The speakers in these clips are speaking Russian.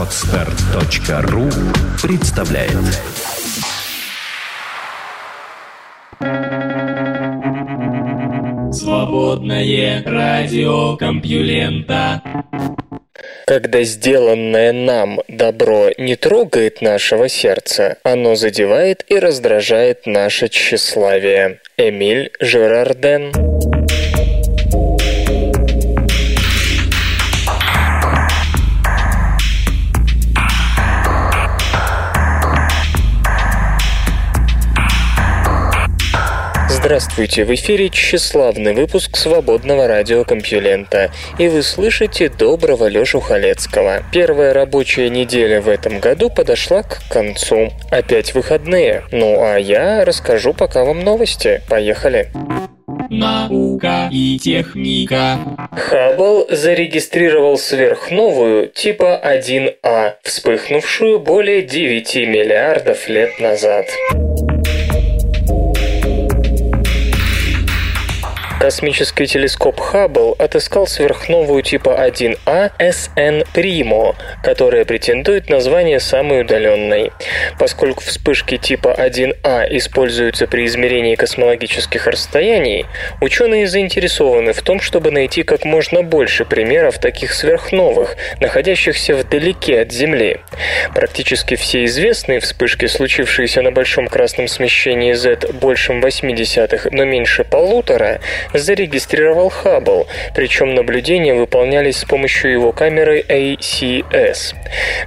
Отстар.ру представляет. Свободное радио Компьюлента. Когда сделанное нам добро не трогает нашего сердца, оно задевает и раздражает наше тщеславие. Эмиль Жерарден Здравствуйте, в эфире тщеславный выпуск свободного радиокомпьюлента, и вы слышите доброго Лёшу Халецкого. Первая рабочая неделя в этом году подошла к концу. Опять выходные. Ну а я расскажу пока вам новости. Поехали. Наука и техника. Хаббл зарегистрировал сверхновую типа 1А, вспыхнувшую более 9 миллиардов лет назад. Космический телескоп Хаббл отыскал сверхновую типа 1А SN Primo, которая претендует на звание самой удаленной. Поскольку вспышки типа 1А используются при измерении космологических расстояний, ученые заинтересованы в том, чтобы найти как можно больше примеров таких сверхновых, находящихся вдалеке от Земли. Практически все известные вспышки, случившиеся на большом красном смещении Z большим 80, но меньше полутора, зарегистрировал Хаббл, причем наблюдения выполнялись с помощью его камеры ACS.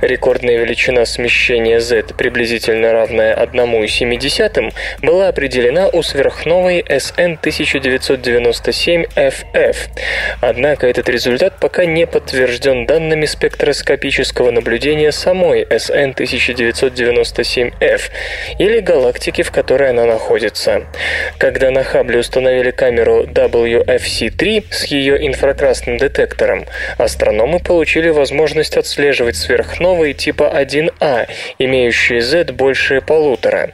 Рекордная величина смещения Z, приблизительно равная 1,7, была определена у сверхновой SN 1997FF. Однако этот результат пока не подтвержден данными спектроскопического наблюдения самой SN 1997F или галактики, в которой она находится. Когда на Хаббле установили камеру WFC-3 с ее инфракрасным детектором, астрономы получили возможность отслеживать сверхновые типа 1А, имеющие Z больше полутора.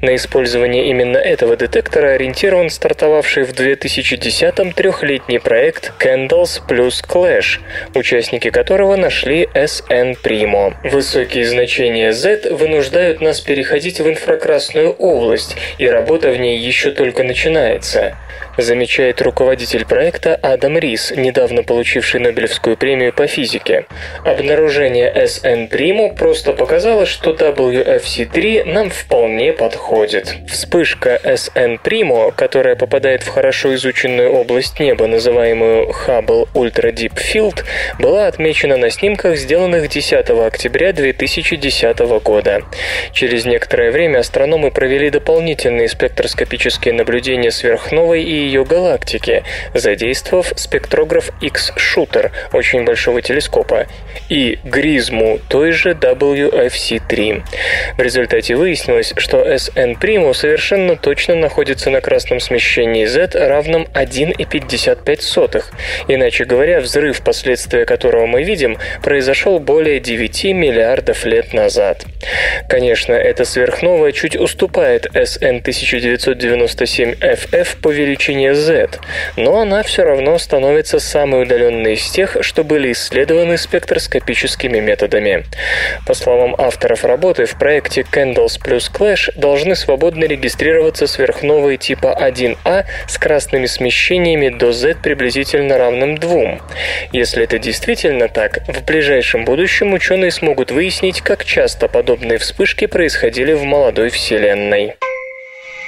На использование именно этого детектора ориентирован стартовавший в 2010-м трехлетний проект Candles plus Clash, участники которого нашли SN Primo. Высокие значения Z вынуждают нас переходить в инфракрасную область, и работа в ней еще только начинается замечает руководитель проекта Адам Рис, недавно получивший Нобелевскую премию по физике. Обнаружение SN Primo просто показало, что WFC3 нам вполне подходит. Вспышка SN Primo, которая попадает в хорошо изученную область неба, называемую Hubble Ultra Deep Field, была отмечена на снимках, сделанных 10 октября 2010 года. Через некоторое время астрономы провели дополнительные спектроскопические наблюдения сверхновой и ее галактики, задействовав спектрограф X-Shooter очень большого телескопа и гризму той же WFC-3. В результате выяснилось, что SN Primo совершенно точно находится на красном смещении Z равном 1,55. Иначе говоря, взрыв, последствия которого мы видим, произошел более 9 миллиардов лет назад. Конечно, эта сверхновая чуть уступает SN 1997 FF по величине величине z, но она все равно становится самой удаленной из тех, что были исследованы спектроскопическими методами. По словам авторов работы, в проекте Candles plus Clash должны свободно регистрироваться сверхновые типа 1А с красными смещениями до z приблизительно равным 2. Если это действительно так, в ближайшем будущем ученые смогут выяснить, как часто подобные вспышки происходили в молодой Вселенной.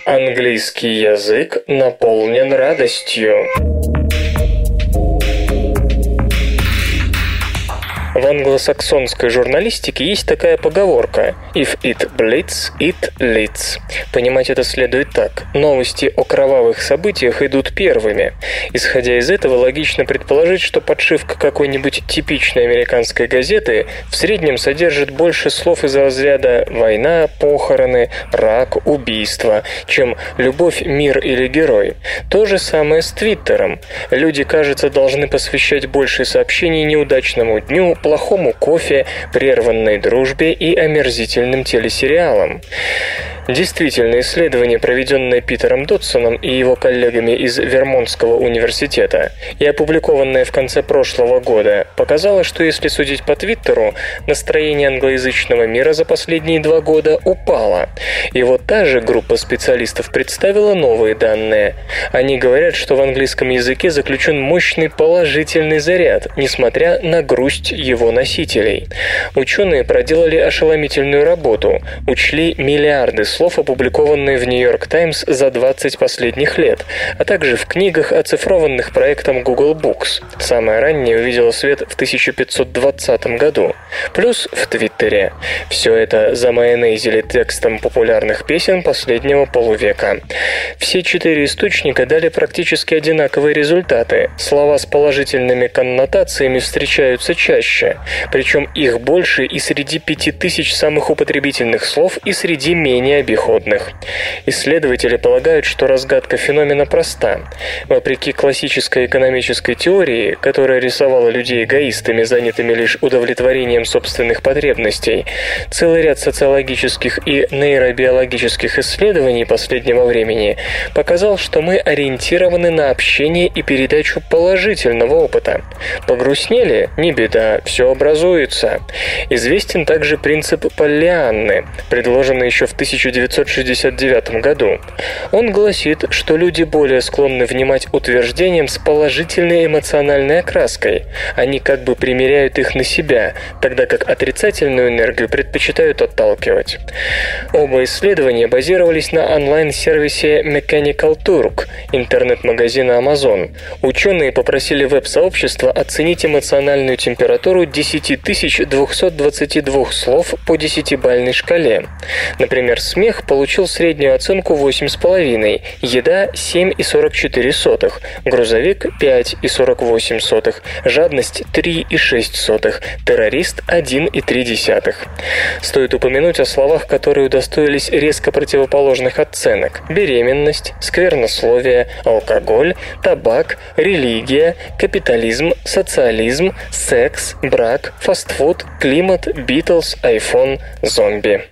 Английский язык наполнен радостью. В англосаксонской журналистике есть такая поговорка «If it bleeds, it leads». Понимать это следует так. Новости о кровавых событиях идут первыми. Исходя из этого, логично предположить, что подшивка какой-нибудь типичной американской газеты в среднем содержит больше слов из разряда «война», «похороны», «рак», «убийство», чем «любовь», «мир» или «герой». То же самое с Твиттером. Люди, кажется, должны посвящать больше сообщений неудачному дню, кофе, прерванной дружбе и омерзительным телесериалам. Действительно, исследование, проведенное Питером Дотсоном и его коллегами из Вермонтского университета и опубликованное в конце прошлого года, показало, что если судить по Твиттеру, настроение англоязычного мира за последние два года упало. И вот та же группа специалистов представила новые данные. Они говорят, что в английском языке заключен мощный положительный заряд, несмотря на грусть его носителей. Ученые проделали ошеломительную работу, учли миллиарды слов, опубликованные в Нью-Йорк Таймс за 20 последних лет, а также в книгах, оцифрованных проектом Google Books. Самое раннее увидело свет в 1520 году. Плюс в Твиттере. Все это замайонезили текстом популярных песен последнего полувека. Все четыре источника дали практически одинаковые результаты. Слова с положительными коннотациями встречаются чаще, причем их больше и среди пяти тысяч самых употребительных слов, и среди менее обиходных. Исследователи полагают, что разгадка феномена проста. Вопреки классической экономической теории, которая рисовала людей эгоистами, занятыми лишь удовлетворением собственных потребностей, целый ряд социологических и нейробиологических исследований последнего времени показал, что мы ориентированы на общение и передачу положительного опыта. Погрустнели? Не беда, все образуется. Известен также принцип Поллианны, предложенный еще в 1969 году. Он гласит, что люди более склонны внимать утверждениям с положительной эмоциональной окраской. Они как бы примеряют их на себя, тогда как отрицательную энергию предпочитают отталкивать. Оба исследования базировались на онлайн-сервисе Mechanical Turk, интернет-магазина Amazon. Ученые попросили веб-сообщество оценить эмоциональную температуру 10 222 слов по 10-бальной шкале. Например, смех получил среднюю оценку 8,5, еда 7,44, грузовик 5,48, жадность 3,6, террорист 1,3. Стоит упомянуть о словах, которые удостоились резко противоположных оценок. Беременность, сквернословие, алкоголь, табак, религия, капитализм, социализм, секс, брак, фастфуд, климат, Битлз, iPhone, зомби.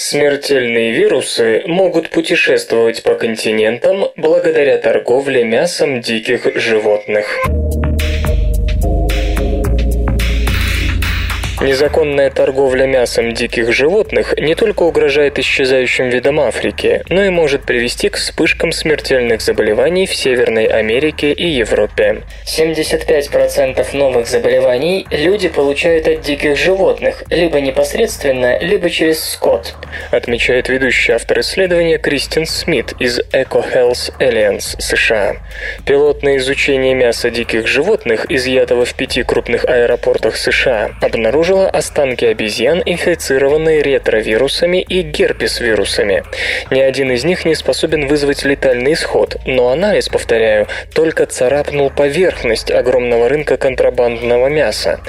Смертельные вирусы могут путешествовать по континентам благодаря торговле мясом диких животных. Незаконная торговля мясом диких животных не только угрожает исчезающим видам Африки, но и может привести к вспышкам смертельных заболеваний в Северной Америке и Европе. 75% новых заболеваний люди получают от диких животных, либо непосредственно, либо через скот, отмечает ведущий автор исследования Кристин Смит из Eco Health Alliance США. Пилотное изучение мяса диких животных, изъятого в пяти крупных аэропортах США, обнаружило обнаружила останки обезьян, инфицированные ретровирусами и герпес-вирусами. Ни один из них не способен вызвать летальный исход, но анализ, повторяю, только царапнул поверхность огромного рынка контрабандного мяса.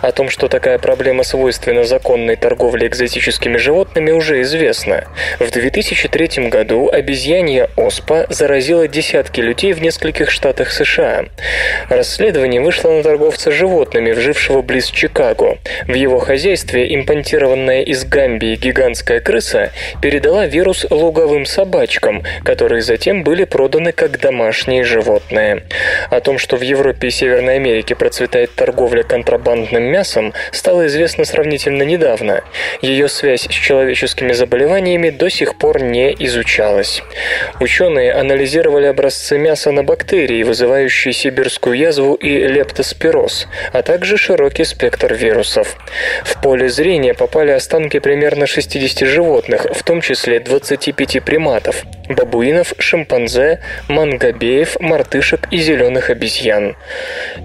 О том, что такая проблема свойственна законной торговле экзотическими животными, уже известно. В 2003 году обезьянья оспа заразила десятки людей в нескольких штатах США. Расследование вышло на торговца животными, жившего близ Чикаго. В его хозяйстве импортированная из Гамбии гигантская крыса передала вирус луговым собачкам, которые затем были проданы как домашние животные. О том, что в Европе и Северной Америке процветает торговля контрабандным мясом, стало известно сравнительно недавно. Ее связь с человеческими заболеваниями до сих пор не изучалась. Ученые анализировали образцы мяса на бактерии, вызывающие сибирскую язву и лептоспироз, а также широкий спектр вирусов. В поле зрения попали останки примерно 60 животных, в том числе 25 приматов – бабуинов, шимпанзе, мангобеев, мартышек и зеленых обезьян.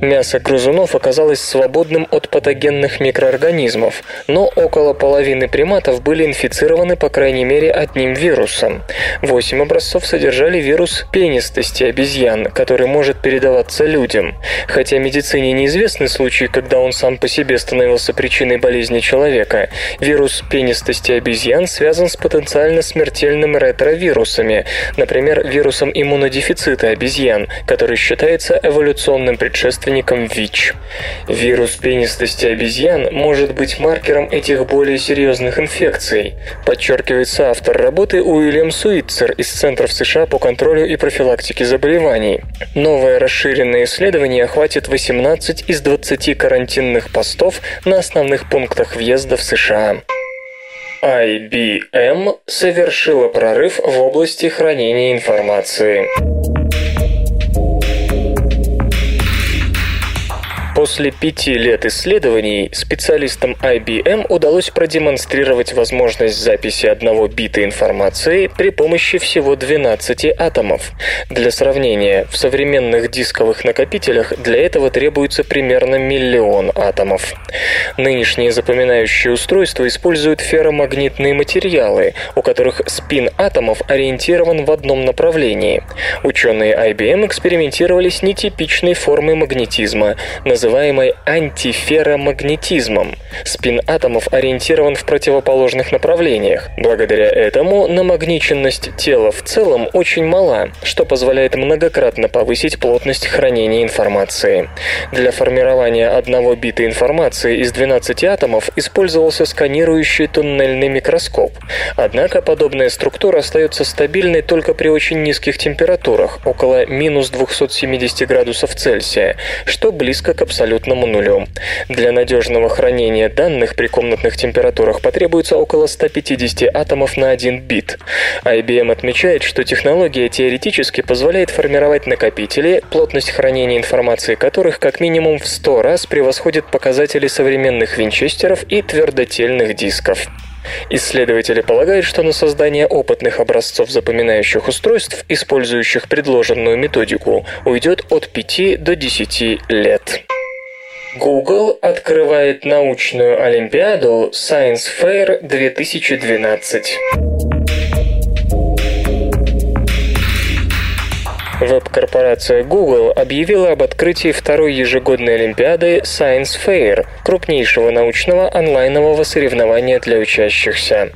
Мясо грызунов оказалось свободным от патогенных микроорганизмов, но около половины приматов были инфицированы по крайней мере одним вирусом. Восемь образцов содержали вирус пенистости обезьян, который может передаваться людям. Хотя медицине неизвестны случаи, когда он сам по себе становился причиной болезни человека. Вирус пенистости обезьян связан с потенциально смертельным ретровирусами, вирусами, например, вирусом иммунодефицита обезьян, который считается эволюционным предшественником ВИЧ. Вирус пенистости обезьян может быть маркером этих более серьезных инфекций, подчеркивается автор работы Уильям Суитцер из Центров США по контролю и профилактике заболеваний. Новое расширенное исследование охватит 18 из 20 карантинных постов на основных пунктах въезда в США. IBM совершила прорыв в области хранения информации. После пяти лет исследований специалистам IBM удалось продемонстрировать возможность записи одного бита информации при помощи всего 12 атомов. Для сравнения, в современных дисковых накопителях для этого требуется примерно миллион атомов. Нынешние запоминающие устройства используют ферромагнитные материалы, у которых спин атомов ориентирован в одном направлении. Ученые IBM экспериментировали с нетипичной формой магнетизма, называемой называемой антиферромагнетизмом. Спин атомов ориентирован в противоположных направлениях. Благодаря этому намагниченность тела в целом очень мала, что позволяет многократно повысить плотность хранения информации. Для формирования одного бита информации из 12 атомов использовался сканирующий туннельный микроскоп. Однако подобная структура остается стабильной только при очень низких температурах, около минус 270 градусов Цельсия, что близко к абсолютному абсолютному нулю. Для надежного хранения данных при комнатных температурах потребуется около 150 атомов на 1 бит. IBM отмечает, что технология теоретически позволяет формировать накопители, плотность хранения информации которых как минимум в 100 раз превосходит показатели современных винчестеров и твердотельных дисков. Исследователи полагают, что на создание опытных образцов запоминающих устройств, использующих предложенную методику, уйдет от 5 до 10 лет. Google открывает научную олимпиаду Science Fair 2012. Веб-корпорация Google объявила об открытии второй ежегодной Олимпиады Science Fair, крупнейшего научного онлайнового соревнования для учащихся.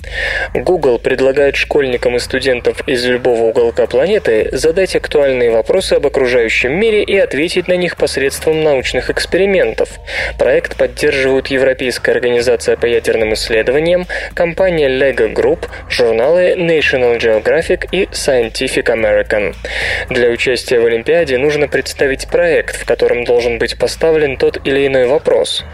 Google предлагает школьникам и студентам из любого уголка планеты задать актуальные вопросы об окружающем мире и ответить на них посредством научных экспериментов. Проект поддерживают Европейская организация по ядерным исследованиям, компания Lego Group, журналы National Geographic и Scientific American. Для участия в Олимпиаде нужно представить проект, в котором должен быть поставлен тот или иной вопрос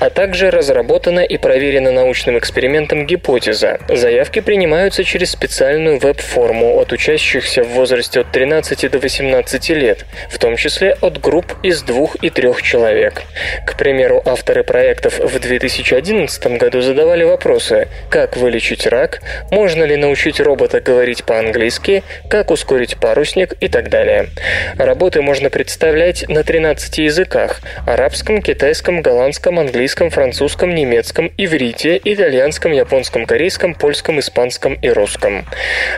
а также разработана и проверена научным экспериментом гипотеза. Заявки принимаются через специальную веб-форму от учащихся в возрасте от 13 до 18 лет, в том числе от групп из двух и трех человек. К примеру, авторы проектов в 2011 году задавали вопросы «Как вылечить рак?», «Можно ли научить робота говорить по-английски?», «Как ускорить парусник?» и так далее. Работы можно представлять на 13 языках – арабском, китайском, голландском, английском, английском, французском, немецком, иврите, итальянском, японском, корейском, польском, испанском и русском.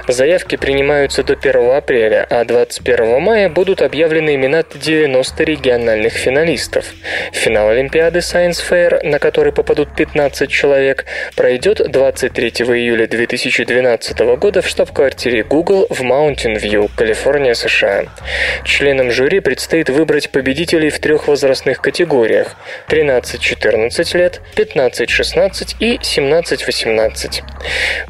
Заявки принимаются до 1 апреля, а 21 мая будут объявлены имена 90 региональных финалистов. Финал Олимпиады Science Fair, на который попадут 15 человек, пройдет 23 июля 2012 года в штаб-квартире Google в Mountain View, Калифорния, США. Членам жюри предстоит выбрать победителей в трех возрастных категориях – 13-14 14 лет, 15-16 и 17-18.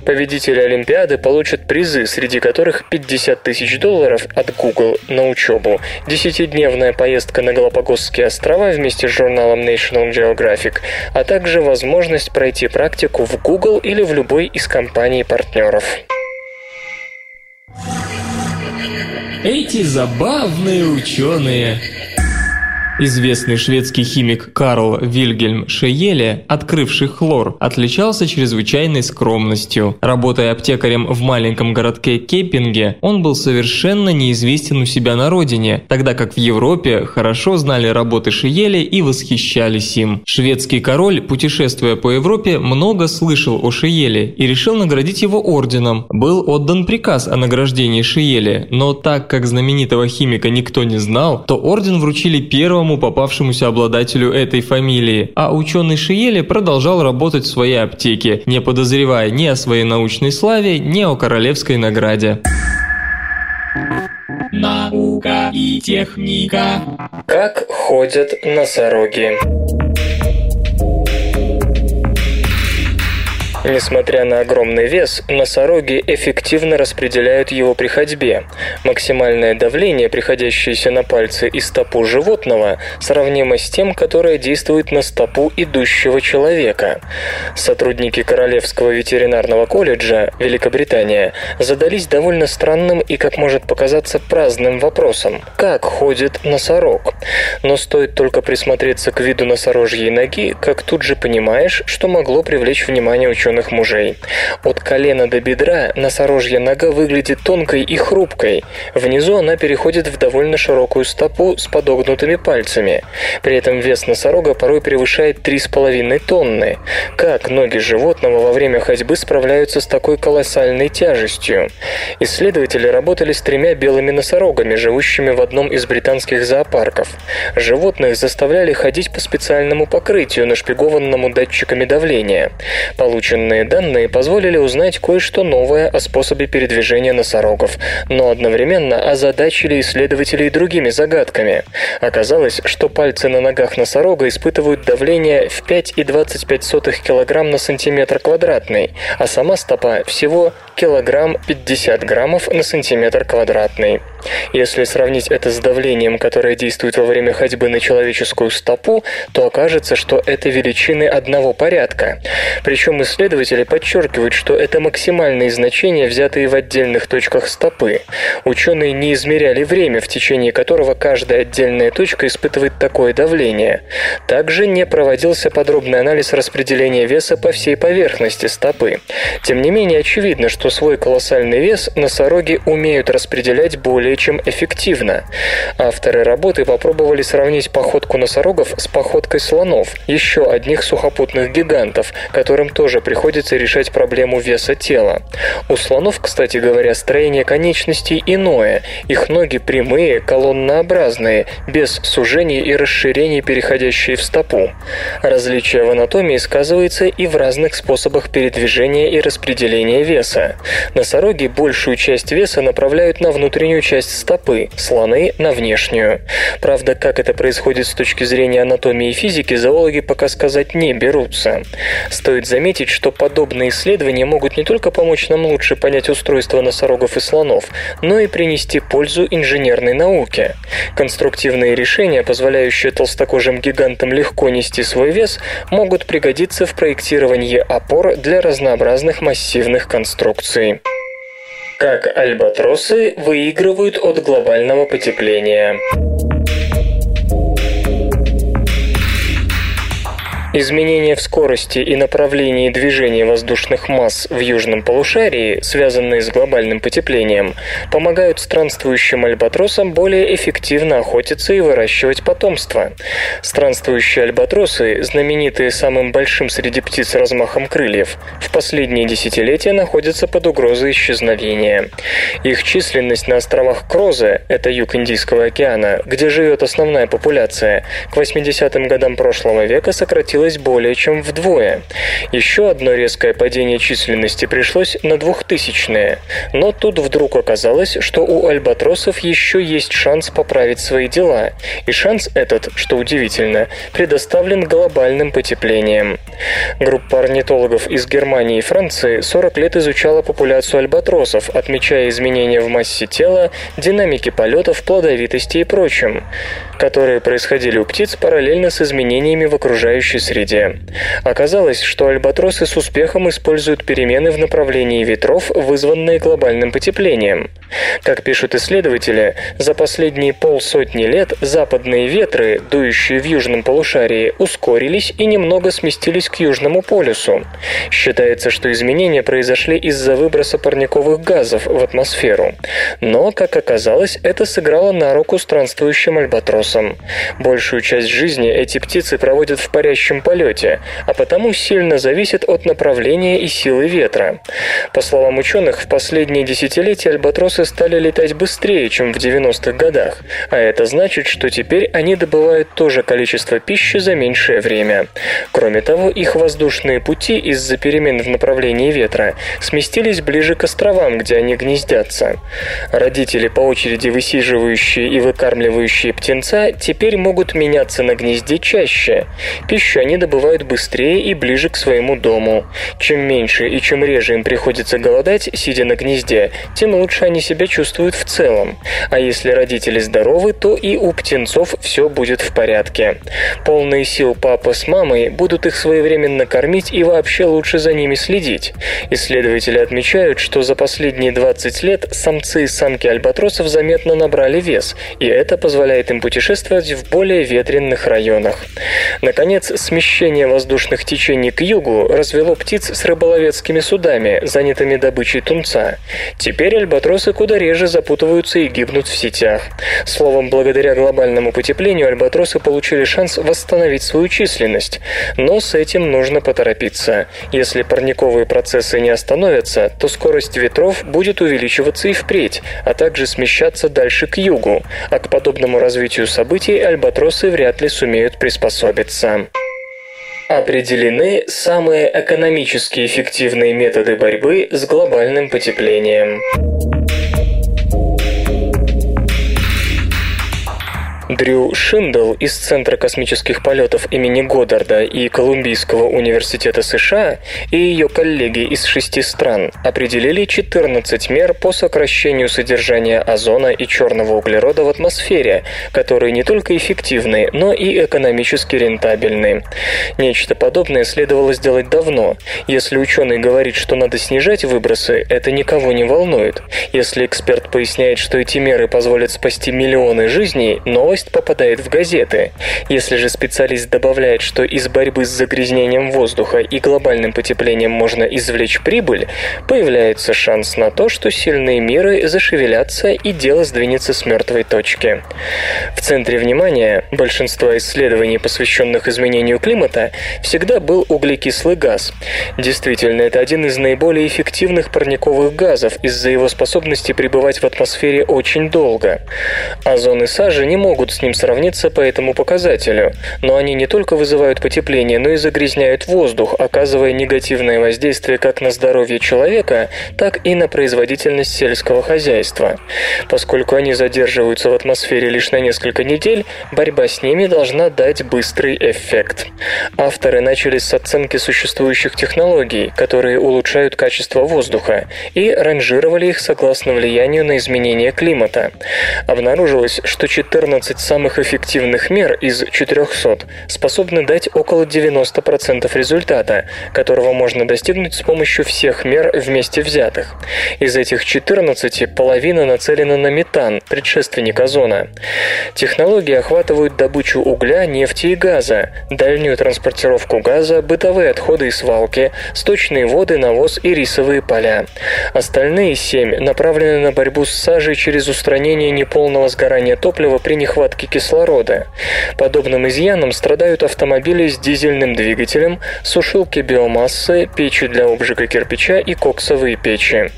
Победители Олимпиады получат призы, среди которых 50 тысяч долларов от Google на учебу, 10-дневная поездка на Галапагосские острова вместе с журналом National Geographic, а также возможность пройти практику в Google или в любой из компаний-партнеров. Эти забавные ученые Известный шведский химик Карл Вильгельм Шееле, открывший хлор, отличался чрезвычайной скромностью. Работая аптекарем в маленьком городке Кеппинге, он был совершенно неизвестен у себя на родине, тогда как в Европе хорошо знали работы Шееле и восхищались им. Шведский король, путешествуя по Европе, много слышал о Шееле и решил наградить его орденом. Был отдан приказ о награждении Шееле, но так как знаменитого химика никто не знал, то орден вручили первому первому попавшемуся обладателю этой фамилии, а ученый Шиеле продолжал работать в своей аптеке, не подозревая ни о своей научной славе, ни о королевской награде. Наука и техника. Как ходят носороги. Несмотря на огромный вес, носороги эффективно распределяют его при ходьбе. Максимальное давление, приходящееся на пальцы и стопу животного, сравнимо с тем, которое действует на стопу идущего человека. Сотрудники Королевского ветеринарного колледжа, Великобритания, задались довольно странным и, как может показаться, праздным вопросом. Как ходит носорог? Но стоит только присмотреться к виду носорожьей ноги, как тут же понимаешь, что могло привлечь внимание ученых ученых мужей. От колена до бедра носорожья нога выглядит тонкой и хрупкой. Внизу она переходит в довольно широкую стопу с подогнутыми пальцами. При этом вес носорога порой превышает 3,5 тонны. Как ноги животного во время ходьбы справляются с такой колоссальной тяжестью? Исследователи работали с тремя белыми носорогами, живущими в одном из британских зоопарков. Животных заставляли ходить по специальному покрытию, нашпигованному датчиками давления. Полученные Полученные данные позволили узнать кое-что новое о способе передвижения носорогов, но одновременно озадачили исследователей другими загадками. Оказалось, что пальцы на ногах носорога испытывают давление в 5,25 кг на сантиметр квадратный, а сама стопа всего килограмм 50 граммов на сантиметр квадратный. Если сравнить это с давлением, которое действует во время ходьбы на человеческую стопу, то окажется, что это величины одного порядка. Причем исследователи подчеркивают, что это максимальные значения, взятые в отдельных точках стопы. Ученые не измеряли время, в течение которого каждая отдельная точка испытывает такое давление. Также не проводился подробный анализ распределения веса по всей поверхности стопы. Тем не менее, очевидно, что свой колоссальный вес носороги умеют распределять более чем эффективно. Авторы работы попробовали сравнить походку носорогов с походкой слонов, еще одних сухопутных гигантов, которым тоже приходится решать проблему веса тела. У слонов, кстати говоря, строение конечностей иное. Их ноги прямые, колоннообразные, без сужений и расширений, переходящие в стопу. Различие в анатомии сказывается и в разных способах передвижения и распределения веса. Носороги большую часть веса направляют на внутреннюю часть стопы, слоны – на внешнюю. Правда, как это происходит с точки зрения анатомии и физики, зоологи пока сказать не берутся. Стоит заметить, что подобные исследования могут не только помочь нам лучше понять устройство носорогов и слонов, но и принести пользу инженерной науке. Конструктивные решения, позволяющие толстокожим гигантам легко нести свой вес, могут пригодиться в проектировании опор для разнообразных массивных конструкций. Как альбатросы выигрывают от глобального потепления. Изменения в скорости и направлении движения воздушных масс в южном полушарии, связанные с глобальным потеплением, помогают странствующим альбатросам более эффективно охотиться и выращивать потомство. Странствующие альбатросы, знаменитые самым большим среди птиц размахом крыльев, в последние десятилетия находятся под угрозой исчезновения. Их численность на островах Крозе, это юг Индийского океана, где живет основная популяция, к 80-м годам прошлого века сократилась сократилась более чем вдвое. Еще одно резкое падение численности пришлось на двухтысячные. Но тут вдруг оказалось, что у альбатросов еще есть шанс поправить свои дела. И шанс этот, что удивительно, предоставлен глобальным потеплением. Группа орнитологов из Германии и Франции 40 лет изучала популяцию альбатросов, отмечая изменения в массе тела, динамике полетов, плодовитости и прочем, которые происходили у птиц параллельно с изменениями в окружающей среде. Оказалось, что альбатросы с успехом используют перемены в направлении ветров, вызванные глобальным потеплением. Как пишут исследователи, за последние полсотни лет западные ветры, дующие в южном полушарии, ускорились и немного сместились к южному полюсу. Считается, что изменения произошли из-за выброса парниковых газов в атмосферу. Но, как оказалось, это сыграло на руку странствующим альбатросам. Альбатросам. Большую часть жизни эти птицы проводят в парящем полете, а потому сильно зависят от направления и силы ветра. По словам ученых, в последние десятилетия альбатросы стали летать быстрее, чем в 90-х годах, а это значит, что теперь они добывают то же количество пищи за меньшее время. Кроме того, их воздушные пути из-за перемен в направлении ветра сместились ближе к островам, где они гнездятся. Родители, по очереди высиживающие и выкармливающие птенца, теперь могут меняться на гнезде чаще. Пищу они добывают быстрее и ближе к своему дому. Чем меньше и чем реже им приходится голодать, сидя на гнезде, тем лучше они себя чувствуют в целом. А если родители здоровы, то и у птенцов все будет в порядке. Полные сил папа с мамой будут их своевременно кормить и вообще лучше за ними следить. Исследователи отмечают, что за последние 20 лет самцы и самки альбатросов заметно набрали вес, и это позволяет им путешествовать в более ветренных районах. Наконец, смещение воздушных течений к югу развело птиц с рыболовецкими судами, занятыми добычей тунца. Теперь альбатросы куда реже запутываются и гибнут в сетях. Словом, благодаря глобальному потеплению альбатросы получили шанс восстановить свою численность. Но с этим нужно поторопиться. Если парниковые процессы не остановятся, то скорость ветров будет увеличиваться и впредь, а также смещаться дальше к югу. А к подобному развитию событий альбатросы вряд ли сумеют приспособиться. Определены самые экономически эффективные методы борьбы с глобальным потеплением. Дрю Шиндл из Центра космических полетов имени Годдарда и Колумбийского университета США и ее коллеги из шести стран определили 14 мер по сокращению содержания озона и черного углерода в атмосфере, которые не только эффективны, но и экономически рентабельны. Нечто подобное следовало сделать давно. Если ученый говорит, что надо снижать выбросы, это никого не волнует. Если эксперт поясняет, что эти меры позволят спасти миллионы жизней, новость новость попадает в газеты. Если же специалист добавляет, что из борьбы с загрязнением воздуха и глобальным потеплением можно извлечь прибыль, появляется шанс на то, что сильные миры зашевелятся и дело сдвинется с мертвой точки. В центре внимания большинства исследований, посвященных изменению климата, всегда был углекислый газ. Действительно, это один из наиболее эффективных парниковых газов из-за его способности пребывать в атмосфере очень долго. Озон и сажа не могут могут с ним сравниться по этому показателю, но они не только вызывают потепление, но и загрязняют воздух, оказывая негативное воздействие как на здоровье человека, так и на производительность сельского хозяйства. Поскольку они задерживаются в атмосфере лишь на несколько недель, борьба с ними должна дать быстрый эффект. Авторы начали с оценки существующих технологий, которые улучшают качество воздуха, и ранжировали их согласно влиянию на изменение климата. Обнаружилось, что 14 самых эффективных мер из 400 способны дать около 90% результата, которого можно достигнуть с помощью всех мер вместе взятых. Из этих 14 половина нацелена на метан, предшественник озона. Технологии охватывают добычу угля, нефти и газа, дальнюю транспортировку газа, бытовые отходы и свалки, сточные воды, навоз и рисовые поля. Остальные семь направлены на борьбу с сажей через устранение неполного сгорания топлива при нехватке нехватки кислорода. Подобным изъяном страдают автомобили с дизельным двигателем, сушилки биомассы, печи для обжига кирпича и коксовые печи.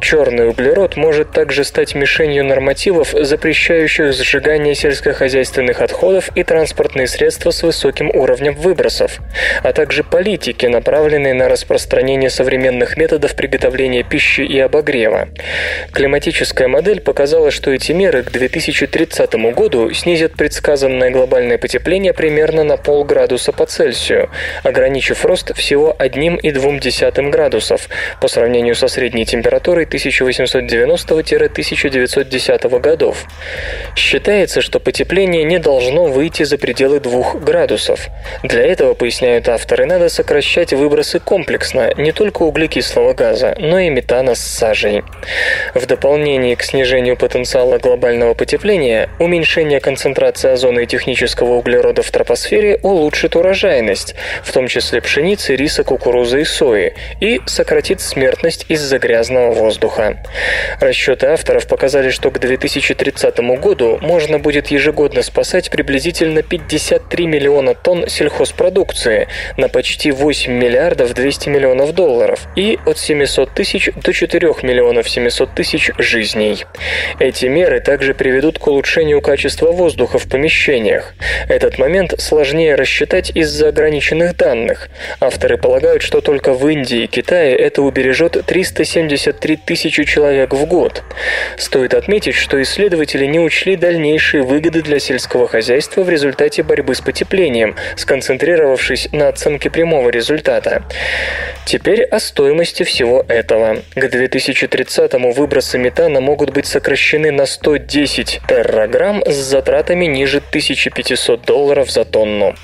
Черный углерод может также стать мишенью нормативов, запрещающих сжигание сельскохозяйственных отходов и транспортные средства с высоким уровнем выбросов, а также политики, направленные на распространение современных методов приготовления пищи и обогрева. Климатическая модель показала, что эти меры к 2030 году снизит предсказанное глобальное потепление примерно на полградуса по Цельсию, ограничив рост всего 1,2 градусов по сравнению со средней температурой 1890-1910 годов. Считается, что потепление не должно выйти за пределы 2 градусов. Для этого, поясняют авторы, надо сокращать выбросы комплексно, не только углекислого газа, но и метана с сажей. В дополнение к снижению потенциала глобального потепления, уменьшение концентрации озона и технического углерода в тропосфере улучшит урожайность, в том числе пшеницы, риса, кукурузы и сои, и сократит смертность из-за грязного воздуха. Расчеты авторов показали, что к 2030 году можно будет ежегодно спасать приблизительно 53 миллиона тонн сельхозпродукции на почти 8 миллиардов 200 миллионов долларов и от 700 тысяч до 4 миллионов 700 тысяч жизней. Эти меры также приведут к улучшению качества воздуха в помещениях. Этот момент сложнее рассчитать из-за ограниченных данных. Авторы полагают, что только в Индии и Китае это убережет 373 тысячи человек в год. Стоит отметить, что исследователи не учли дальнейшие выгоды для сельского хозяйства в результате борьбы с потеплением, сконцентрировавшись на оценке прямого результата. Теперь о стоимости всего этого. К 2030-му выбросы метана могут быть сокращены на 110 терраграмм с затратами ниже 1500 долларов за тонну.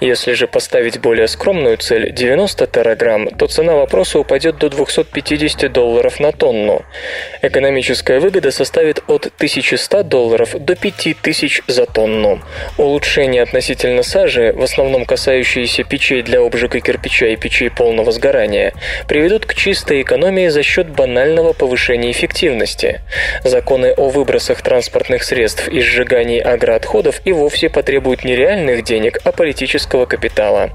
Если же поставить более скромную цель 90 терраграмм, то цена вопроса упадет до 250 долларов на тонну. Экономическая выгода составит от 1100 долларов до 5000 за тонну. Улучшения относительно сажи, в основном касающиеся печей для обжига кирпича и печей полного сгорания, приведут к чистой экономии за счет банального повышения эффективности. Законы о выбросах транспортных средств и сжигании агроотходов и вовсе потребуют не реальных денег, а политического капитала.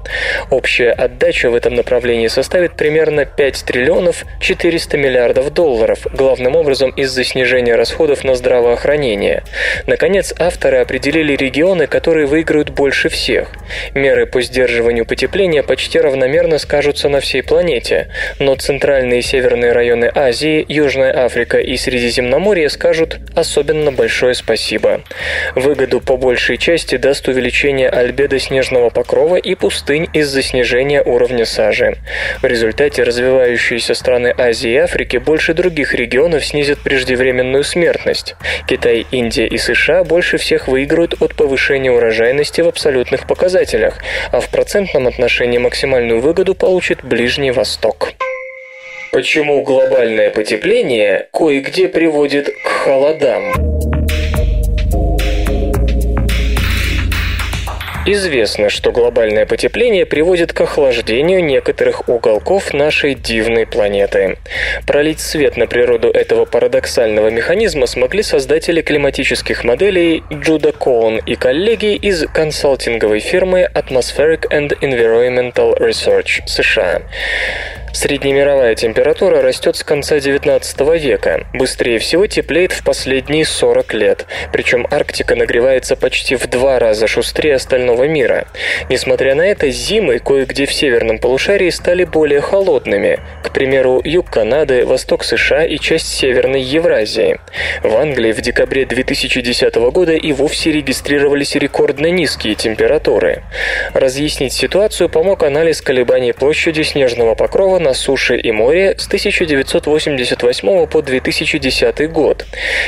Общая отдача в этом направлении составит примерно 5 триллионов 400 миллиардов долларов, главным образом из-за снижения расходов на здравоохранение. Наконец, авторы определили регионы, которые выиграют больше всех. Меры по сдерживанию потепления почти равномерно скажутся на всей планете, но центральные и северные районы Азии, Южная Африка и Средиземноморье скажут особенно большое спасибо. Выгоду по большей части даст увеличение альбедо снежного покрова и пустынь из-за снижения уровня сажи. В результате развивающиеся страны Азии и Африки больше других регионов снизят преждевременную смертность. Китай, Индия и США больше всех выиграют от повышения урожайности в абсолютных показателях, а в процентном отношении максимальную выгоду получит Ближний Восток. Почему глобальное потепление кое-где приводит к холодам? Известно, что глобальное потепление приводит к охлаждению некоторых уголков нашей дивной планеты. Пролить свет на природу этого парадоксального механизма смогли создатели климатических моделей Джуда Коун и коллеги из консалтинговой фирмы Atmospheric and Environmental Research США. Среднемировая температура растет с конца XIX века. Быстрее всего теплеет в последние 40 лет. Причем Арктика нагревается почти в два раза шустрее остального мира. Несмотря на это, зимы кое-где в северном полушарии стали более холодными. К примеру, юг Канады, восток США и часть Северной Евразии. В Англии в декабре 2010 года и вовсе регистрировались рекордно низкие температуры. Разъяснить ситуацию помог анализ колебаний площади снежного покрова на суше и море с 1988 по 2010 год.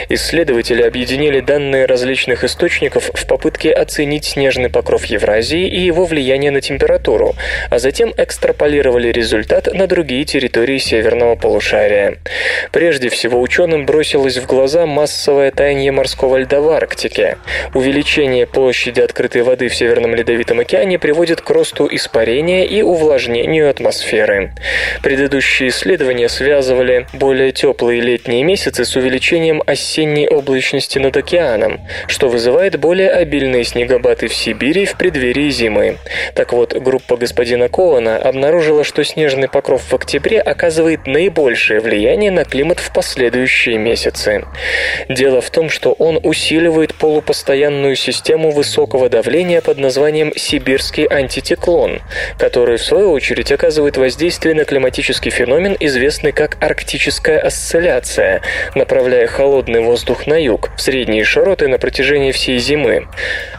Исследователи объединили данные различных источников в попытке оценить снежный покров Евразии и его влияние на температуру, а затем экстраполировали результат на другие территории северного полушария. Прежде всего, ученым бросилось в глаза массовое таяние морского льда в Арктике. Увеличение площади открытой воды в Северном Ледовитом океане приводит к росту испарения и увлажнению атмосферы. Предыдущие исследования связывали более теплые летние месяцы с увеличением осенней облачности над океаном, что вызывает более обильные снегопады в Сибири в преддверии зимы. Так вот, группа господина Коуна обнаружила, что снежный покров в октябре оказывает наибольшее влияние на климат в последующие месяцы. Дело в том, что он усиливает полупостоянную систему высокого давления под названием сибирский антициклон, который в свою очередь оказывает воздействие на климатический феномен, известный как арктическая осцилляция, направляя холодный воздух на юг, в средние широты на протяжении всей зимы.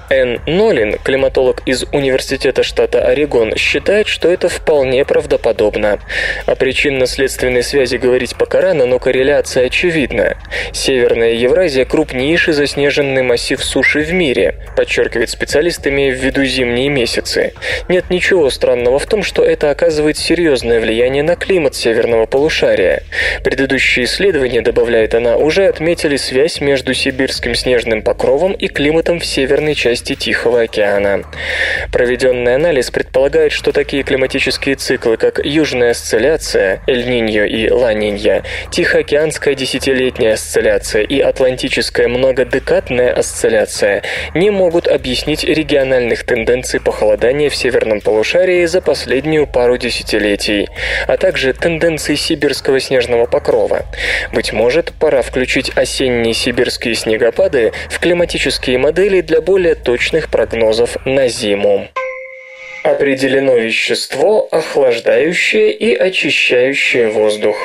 Н. Нолин, климатолог из Университета штата Орегон, считает, что это вполне правдоподобно. О причинно-следственной связи говорить пока рано, но корреляция очевидна. Северная Евразия – крупнейший заснеженный массив суши в мире, подчеркивает специалист, имея в виду зимние месяцы. Нет ничего странного в том, что это оказывает серьезное влияние влияние на климат северного полушария. Предыдущие исследования, добавляет она, уже отметили связь между сибирским снежным покровом и климатом в северной части Тихого океана. Проведенный анализ предполагает, что такие климатические циклы, как южная осцилляция, Эль-Ниньо и Ла-Нинья, Тихоокеанская десятилетняя осцилляция и Атлантическая многодекадная осцилляция, не могут объяснить региональных тенденций похолодания в северном полушарии за последнюю пару десятилетий, а также тенденций сибирского снежного покрова. Быть может, пора включить осенние сибирские снегопады в климатические модели для более точных прогнозов на зиму. Определено вещество, охлаждающее и очищающее воздух.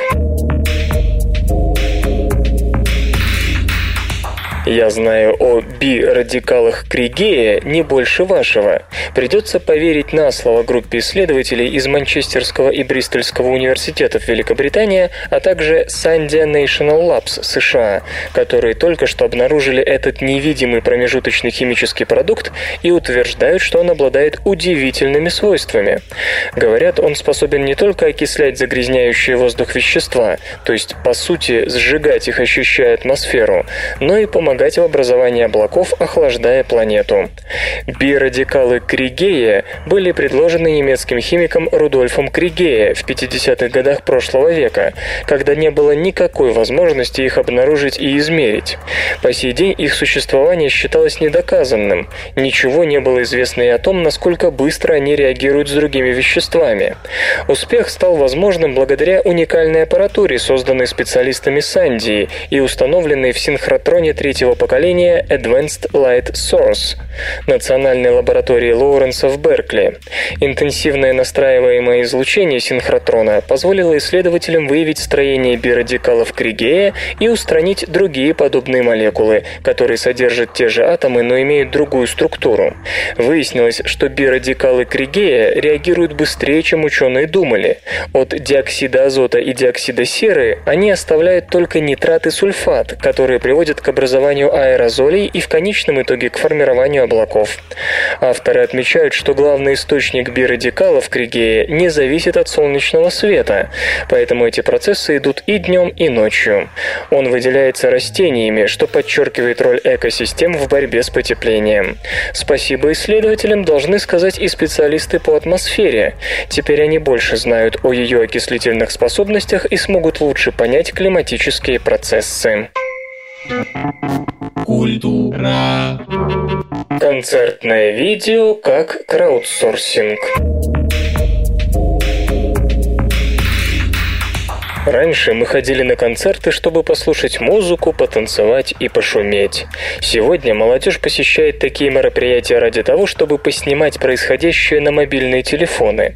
Я знаю о би-радикалах Кригея не больше вашего. Придется поверить на слово группе исследователей из Манчестерского и Бристольского университетов Великобритании, а также Sandia National Labs США, которые только что обнаружили этот невидимый промежуточный химический продукт и утверждают, что он обладает удивительными свойствами. Говорят, он способен не только окислять загрязняющие воздух вещества, то есть, по сути, сжигать их, ощущая атмосферу, но и помогать помогать в образовании облаков, охлаждая планету. Бирадикалы Кригея были предложены немецким химиком Рудольфом Кригея в 50-х годах прошлого века, когда не было никакой возможности их обнаружить и измерить. По сей день их существование считалось недоказанным. Ничего не было известно и о том, насколько быстро они реагируют с другими веществами. Успех стал возможным благодаря уникальной аппаратуре, созданной специалистами Сандии и установленной в синхротроне третьего третьего поколения Advanced Light Source Национальной лаборатории Лоуренса в Беркли. Интенсивное настраиваемое излучение синхротрона позволило исследователям выявить строение бирадикалов Кригея и устранить другие подобные молекулы, которые содержат те же атомы, но имеют другую структуру. Выяснилось, что бирадикалы Кригея реагируют быстрее, чем ученые думали. От диоксида азота и диоксида серы они оставляют только нитрат и сульфат, которые приводят к образованию образованию аэрозолей и в конечном итоге к формированию облаков. Авторы отмечают, что главный источник бирадикалов Кригея не зависит от солнечного света, поэтому эти процессы идут и днем, и ночью. Он выделяется растениями, что подчеркивает роль экосистем в борьбе с потеплением. Спасибо исследователям должны сказать и специалисты по атмосфере. Теперь они больше знают о ее окислительных способностях и смогут лучше понять климатические процессы. Культура. Концертное видео как краудсорсинг. Раньше мы ходили на концерты, чтобы послушать музыку, потанцевать и пошуметь. Сегодня молодежь посещает такие мероприятия ради того, чтобы поснимать происходящее на мобильные телефоны.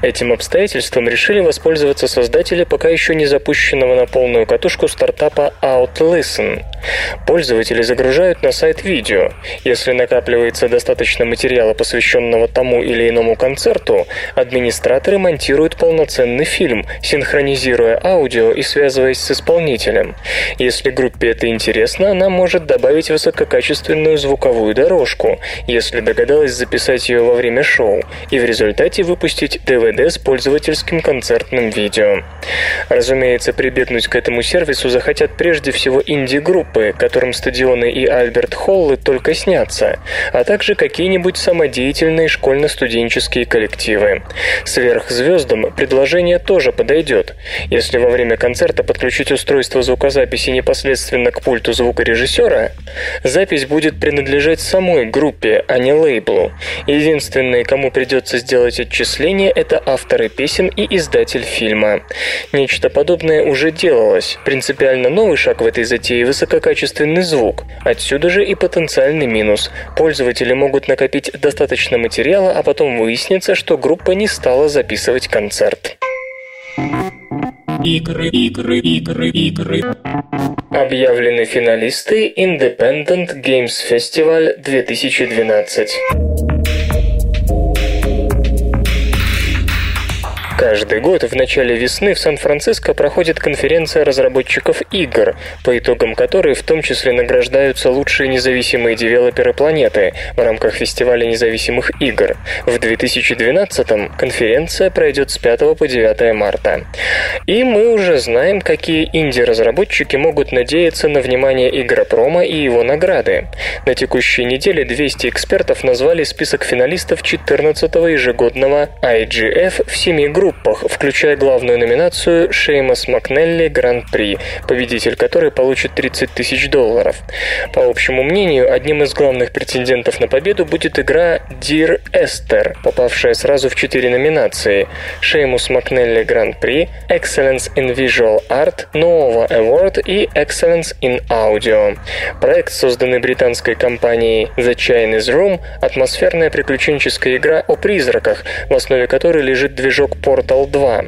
Этим обстоятельством решили воспользоваться создатели пока еще не запущенного на полную катушку стартапа OutListen. Пользователи загружают на сайт видео. Если накапливается достаточно материала, посвященного тому или иному концерту, администраторы монтируют полноценный фильм, синхронизируя аудио аудио и связываясь с исполнителем. Если группе это интересно, она может добавить высококачественную звуковую дорожку, если догадалась записать ее во время шоу, и в результате выпустить DVD с пользовательским концертным видео. Разумеется, прибегнуть к этому сервису захотят прежде всего инди-группы, которым стадионы и Альберт Холлы только снятся, а также какие-нибудь самодеятельные школьно-студенческие коллективы. Сверхзвездам предложение тоже подойдет. Если во время концерта подключить устройство звукозаписи непосредственно к пульту звукорежиссера, запись будет принадлежать самой группе, а не лейблу. Единственные, кому придется сделать отчисление, это авторы песен и издатель фильма. Нечто подобное уже делалось. Принципиально новый шаг в этой затее – высококачественный звук. Отсюда же и потенциальный минус. Пользователи могут накопить достаточно материала, а потом выяснится, что группа не стала записывать концерт. Игры, игры, игры, игры. Объявлены финалисты Independent Games Festival 2012. Каждый год в начале весны в Сан-Франциско проходит конференция разработчиков игр, по итогам которой в том числе награждаются лучшие независимые девелоперы планеты в рамках фестиваля независимых игр. В 2012-м конференция пройдет с 5 по 9 марта. И мы уже знаем, какие инди-разработчики могут надеяться на внимание Игропрома и его награды. На текущей неделе 200 экспертов назвали список финалистов 14-го ежегодного IGF в семи группах, включая главную номинацию Шеймас Макнелли Гран-при, победитель которой получит 30 тысяч долларов. По общему мнению, одним из главных претендентов на победу будет игра Dear Esther, попавшая сразу в четыре номинации Шеймус Макнелли Гран-при, Excellence in Visual Art, Nova Award и Excellence in Audio. Проект, созданный британской компанией The Chinese Room, атмосферная приключенческая игра о призраках, в основе которой лежит движок Portal 2.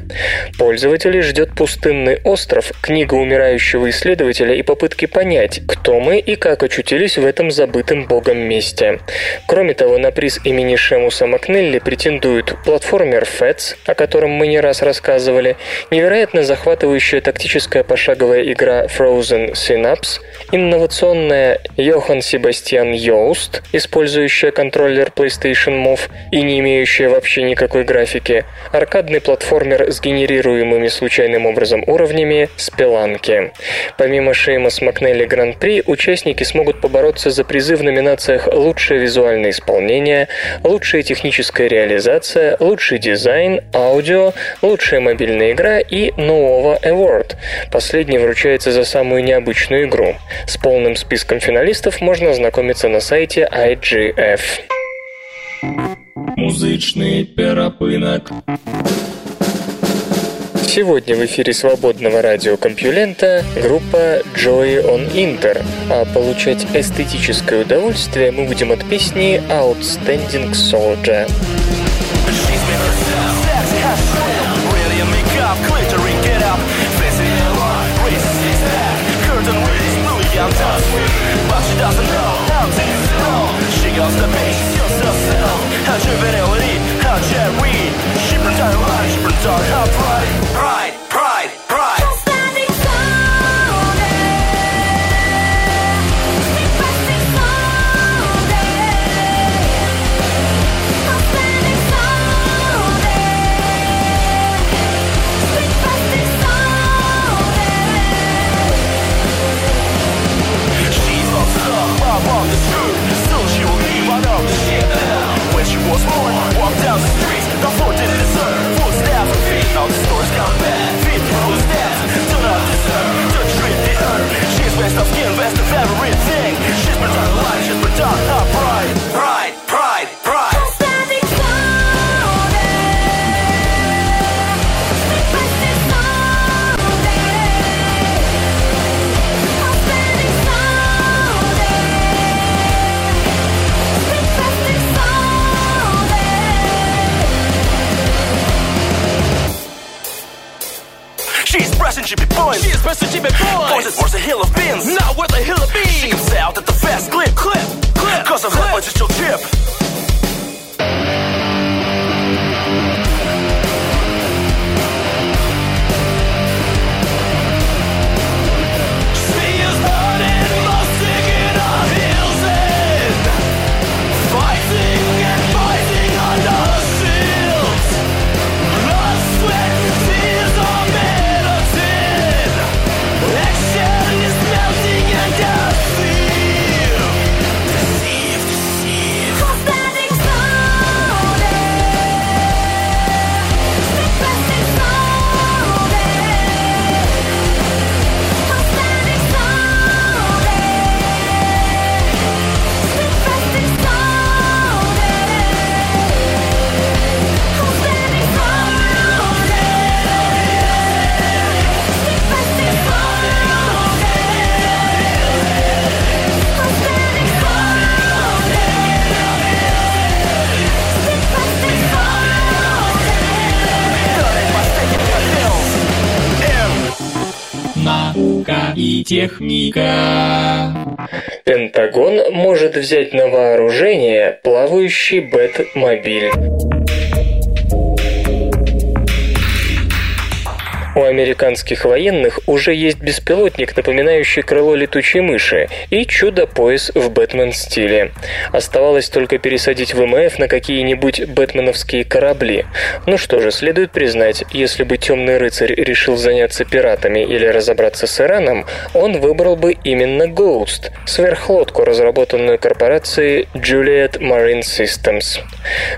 Пользователей ждет пустынный остров, книга умирающего исследователя и попытки понять, кто мы и как очутились в этом забытом богом месте. Кроме того, на приз имени Шемуса Макнелли претендуют платформер FETS, о котором мы не раз рассказывали, невероятно захватывающая тактическая пошаговая игра Frozen Synapse, инновационная Йохан Себастьян Йоуст, использующая контроллер PlayStation Move и не имеющая вообще никакой графики, аркадный платформер с генерируемыми случайным образом уровнями Спеланки. Помимо Шеймас Макнелли Гран-при, участники смогут побороться за призы в номинациях «Лучшее визуальное исполнение», «Лучшая техническая реализация», «Лучший дизайн», «Аудио», «Лучшая мобильная игра» и «Нового Award». Последний вручается за самую необычную игру. С полным списком финалистов можно ознакомиться на сайте IGF. Музычный перапынок. Сегодня в эфире свободного радиокомпьюлента группа Joy on Inter, а получать эстетическое удовольствие мы будем от песни Outstanding Soldier. Her juvenility, joints. She is best that she been born. Worth a hill of beans, Not worth a hill of beans. She comes out at the fast clip, clip, clip. Cause of clip. that budget, chip. Техника. Пентагон может взять на вооружение плавающий Бэтмобиль. У американских военных уже есть беспилотник, напоминающий крыло летучей мыши, и чудо-пояс в Бэтмен-стиле. Оставалось только пересадить ВМФ на какие-нибудь бэтменовские корабли. Ну что же, следует признать, если бы Темный рыцарь решил заняться пиратами или разобраться с Ираном, он выбрал бы именно Ghost, сверхлодку, разработанную корпорацией Juliet Marine Systems.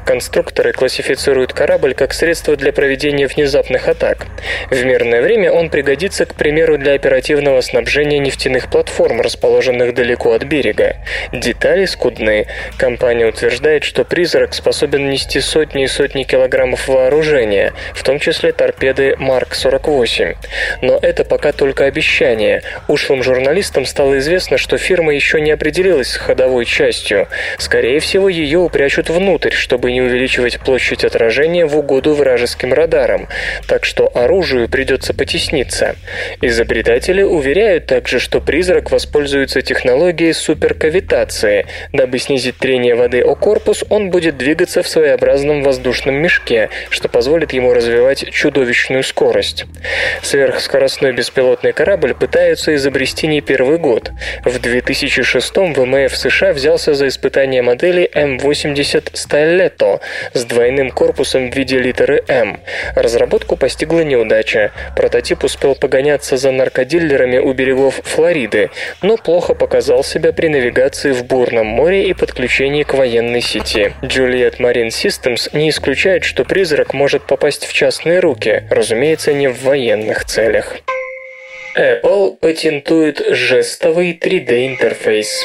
Конструкторы классифицируют корабль как средство для проведения внезапных атак. В мирное время он пригодится, к примеру, для оперативного снабжения нефтяных платформ, расположенных далеко от берега. Детали скудны. Компания утверждает, что «Призрак» способен нести сотни и сотни килограммов вооружения, в том числе торпеды Марк-48. Но это пока только обещание. Ушлым журналистам стало известно, что фирма еще не определилась с ходовой частью. Скорее всего, ее упрячут внутрь, чтобы не увеличивать площадь отражения в угоду вражеским радарам. Так что оружию придется потесниться. Изобретатели уверяют также, что призрак воспользуется технологией суперкавитации. Дабы снизить трение воды о корпус, он будет двигаться в своеобразном воздушном мешке, что позволит ему развивать чудовищную скорость. Сверхскоростной беспилотный корабль пытаются изобрести не первый год. В 2006 ВМФ США взялся за испытание модели М-80 Styletto с двойным корпусом в виде литеры М. Разработку постигла неудача. Прототип успел погоняться за наркодиллерами у берегов Флориды, но плохо показал себя при навигации в бурном море и подключении к военной сети. Juliet Marine Systems не исключает, что призрак может попасть в частные руки, разумеется, не в военных целях. Apple патентует жестовый 3D-интерфейс.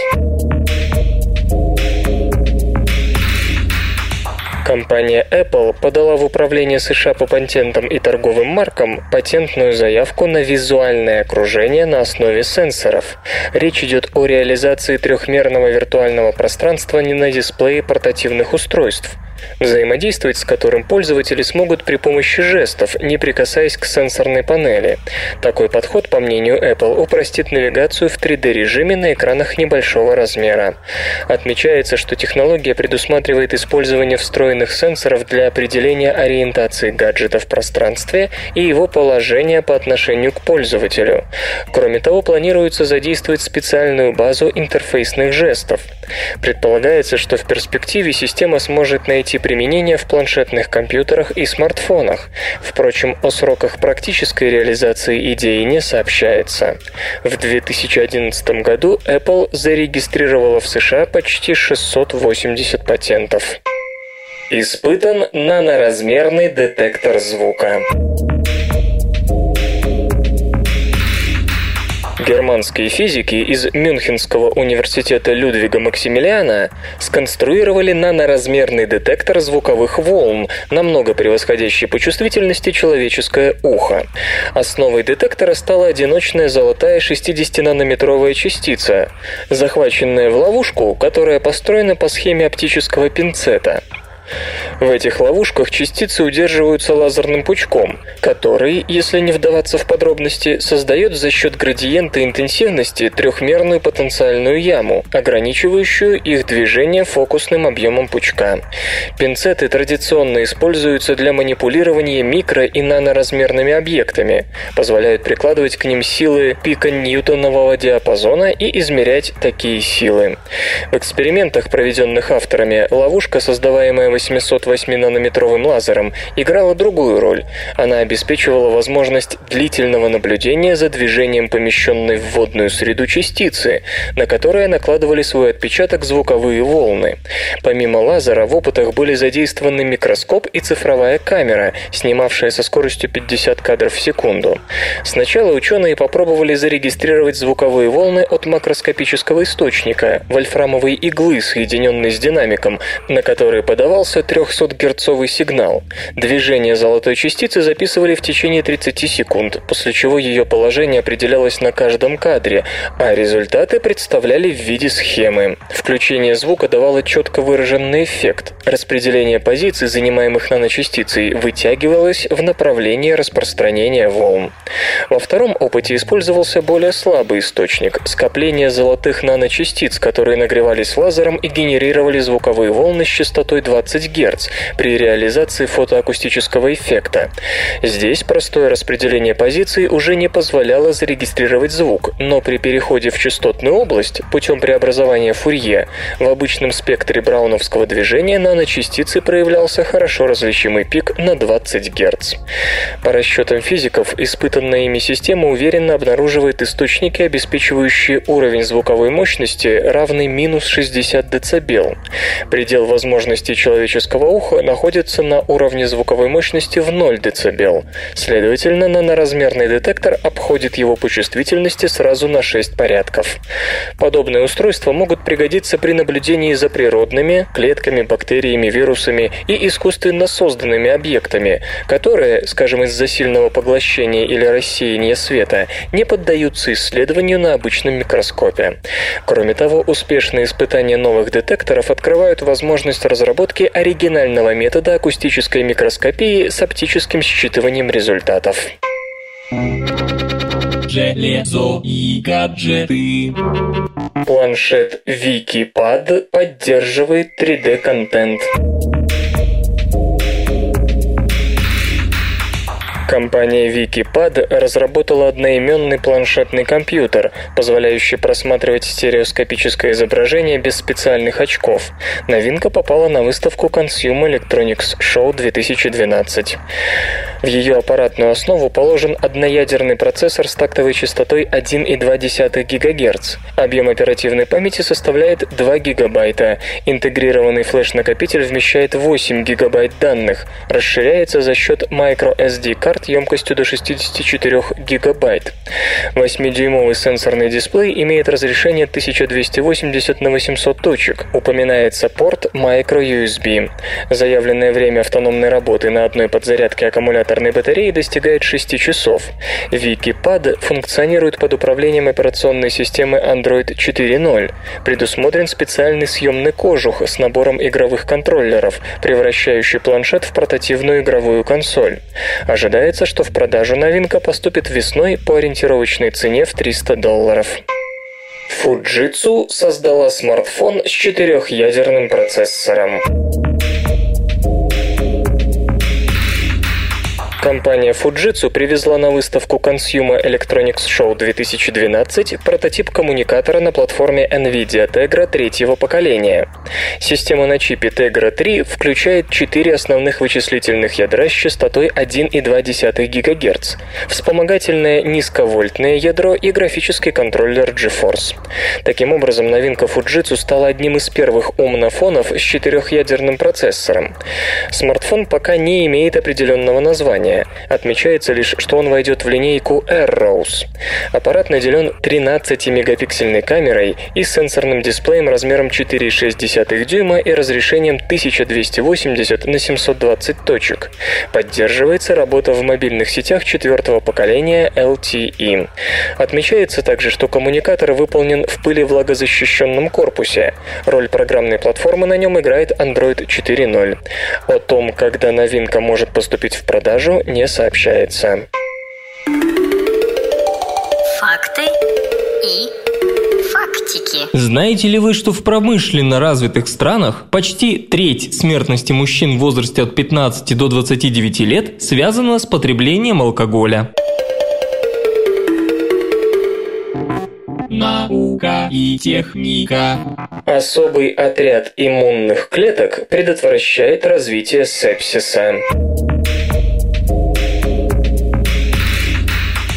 Компания Apple подала в Управление США по патентам и торговым маркам патентную заявку на визуальное окружение на основе сенсоров. Речь идет о реализации трехмерного виртуального пространства не на дисплее портативных устройств взаимодействовать с которым пользователи смогут при помощи жестов, не прикасаясь к сенсорной панели. Такой подход, по мнению Apple, упростит навигацию в 3D-режиме на экранах небольшого размера. Отмечается, что технология предусматривает использование встроенных сенсоров для определения ориентации гаджета в пространстве и его положения по отношению к пользователю. Кроме того, планируется задействовать специальную базу интерфейсных жестов. Предполагается, что в перспективе система сможет найти применение в планшетных компьютерах и смартфонах. Впрочем, о сроках практической реализации идеи не сообщается. В 2011 году Apple зарегистрировала в США почти 680 патентов. Испытан наноразмерный детектор звука. Германские физики из Мюнхенского университета Людвига Максимилиана сконструировали наноразмерный детектор звуковых волн, намного превосходящий по чувствительности человеческое ухо. Основой детектора стала одиночная золотая 60-нанометровая частица, захваченная в ловушку, которая построена по схеме оптического пинцета. В этих ловушках частицы удерживаются лазерным пучком, который, если не вдаваться в подробности, создает за счет градиента интенсивности трехмерную потенциальную яму, ограничивающую их движение фокусным объемом пучка. Пинцеты традиционно используются для манипулирования микро- и наноразмерными объектами, позволяют прикладывать к ним силы пика ньютонового диапазона и измерять такие силы. В экспериментах, проведенных авторами, ловушка, создаваемая 808-нанометровым лазером, играла другую роль. Она обеспечивала возможность длительного наблюдения за движением помещенной в водную среду частицы, на которое накладывали свой отпечаток звуковые волны. Помимо лазера в опытах были задействованы микроскоп и цифровая камера, снимавшая со скоростью 50 кадров в секунду. Сначала ученые попробовали зарегистрировать звуковые волны от макроскопического источника, вольфрамовой иглы, соединенной с динамиком, на который подавал подавался 300-герцовый сигнал. Движение золотой частицы записывали в течение 30 секунд, после чего ее положение определялось на каждом кадре, а результаты представляли в виде схемы. Включение звука давало четко выраженный эффект. Распределение позиций, занимаемых наночастицей, вытягивалось в направлении распространения волн. Во втором опыте использовался более слабый источник – скопление золотых наночастиц, которые нагревались лазером и генерировали звуковые волны с частотой 20 20 Гц. При реализации фотоакустического эффекта. Здесь простое распределение позиций уже не позволяло зарегистрировать звук, но при переходе в частотную область путем преобразования Фурье в обычном спектре брауновского движения наночастицы проявлялся хорошо различимый пик на 20 Гц. По расчетам физиков, испытанная ими система уверенно обнаруживает источники, обеспечивающие уровень звуковой мощности, равный минус 60 дБ. Предел возможностей человеческого уха находится на уровне звуковой мощности в 0 дБ. Следовательно, наноразмерный детектор обходит его по чувствительности сразу на 6 порядков. Подобные устройства могут пригодиться при наблюдении за природными, клетками, бактериями, вирусами и искусственно созданными объектами, которые, скажем, из-за сильного поглощения или рассеяния света, не поддаются исследованию на обычном микроскопе. Кроме того, успешные испытания новых детекторов открывают возможность разработки оригинального метода акустической микроскопии с оптическим считыванием результатов. Железо и гаджеты. Планшет Wikipad поддерживает 3D-контент. Компания Wikipad разработала одноименный планшетный компьютер, позволяющий просматривать стереоскопическое изображение без специальных очков. Новинка попала на выставку Consumer Electronics Show 2012. В ее аппаратную основу положен одноядерный процессор с тактовой частотой 1,2 ГГц. Объем оперативной памяти составляет 2 ГБ. Интегрированный флеш-накопитель вмещает 8 ГБ данных. Расширяется за счет microSD карт емкостью до 64 ГБ. 8-дюймовый сенсорный дисплей имеет разрешение 1280 на 800 точек. Упоминается порт microUSB. Заявленное время автономной работы на одной подзарядке аккумуляторной батареи достигает 6 часов. Wikipad функционирует под управлением операционной системы Android 4.0. Предусмотрен специальный съемный кожух с набором игровых контроллеров, превращающий планшет в портативную игровую консоль. Ожидается, что в продажу новинка поступит весной по ориентировочной цене в 300 долларов. Fujitsu создала смартфон с четырехъядерным процессором. Компания Fujitsu привезла на выставку Consumer Electronics Show 2012 прототип коммуникатора на платформе NVIDIA Tegra третьего поколения. Система на чипе Tegra 3 включает четыре основных вычислительных ядра с частотой 1,2 ГГц, вспомогательное низковольтное ядро и графический контроллер GeForce. Таким образом, новинка Fujitsu стала одним из первых умнофонов с четырехъядерным процессором. Смартфон пока не имеет определенного названия, Отмечается лишь, что он войдет в линейку Airrose. Аппарат наделен 13-мегапиксельной камерой и сенсорным дисплеем размером 4,6 дюйма и разрешением 1280 на 720 точек. Поддерживается работа в мобильных сетях четвертого поколения LTE. Отмечается также, что коммуникатор выполнен в пылевлагозащищенном корпусе. Роль программной платформы на нем играет Android 4.0. О том, когда новинка может поступить в продажу, не сообщается. Факты и фактики. Знаете ли вы, что в промышленно развитых странах почти треть смертности мужчин в возрасте от 15 до 29 лет связана с потреблением алкоголя? Наука и техника. Особый отряд иммунных клеток предотвращает развитие сепсиса.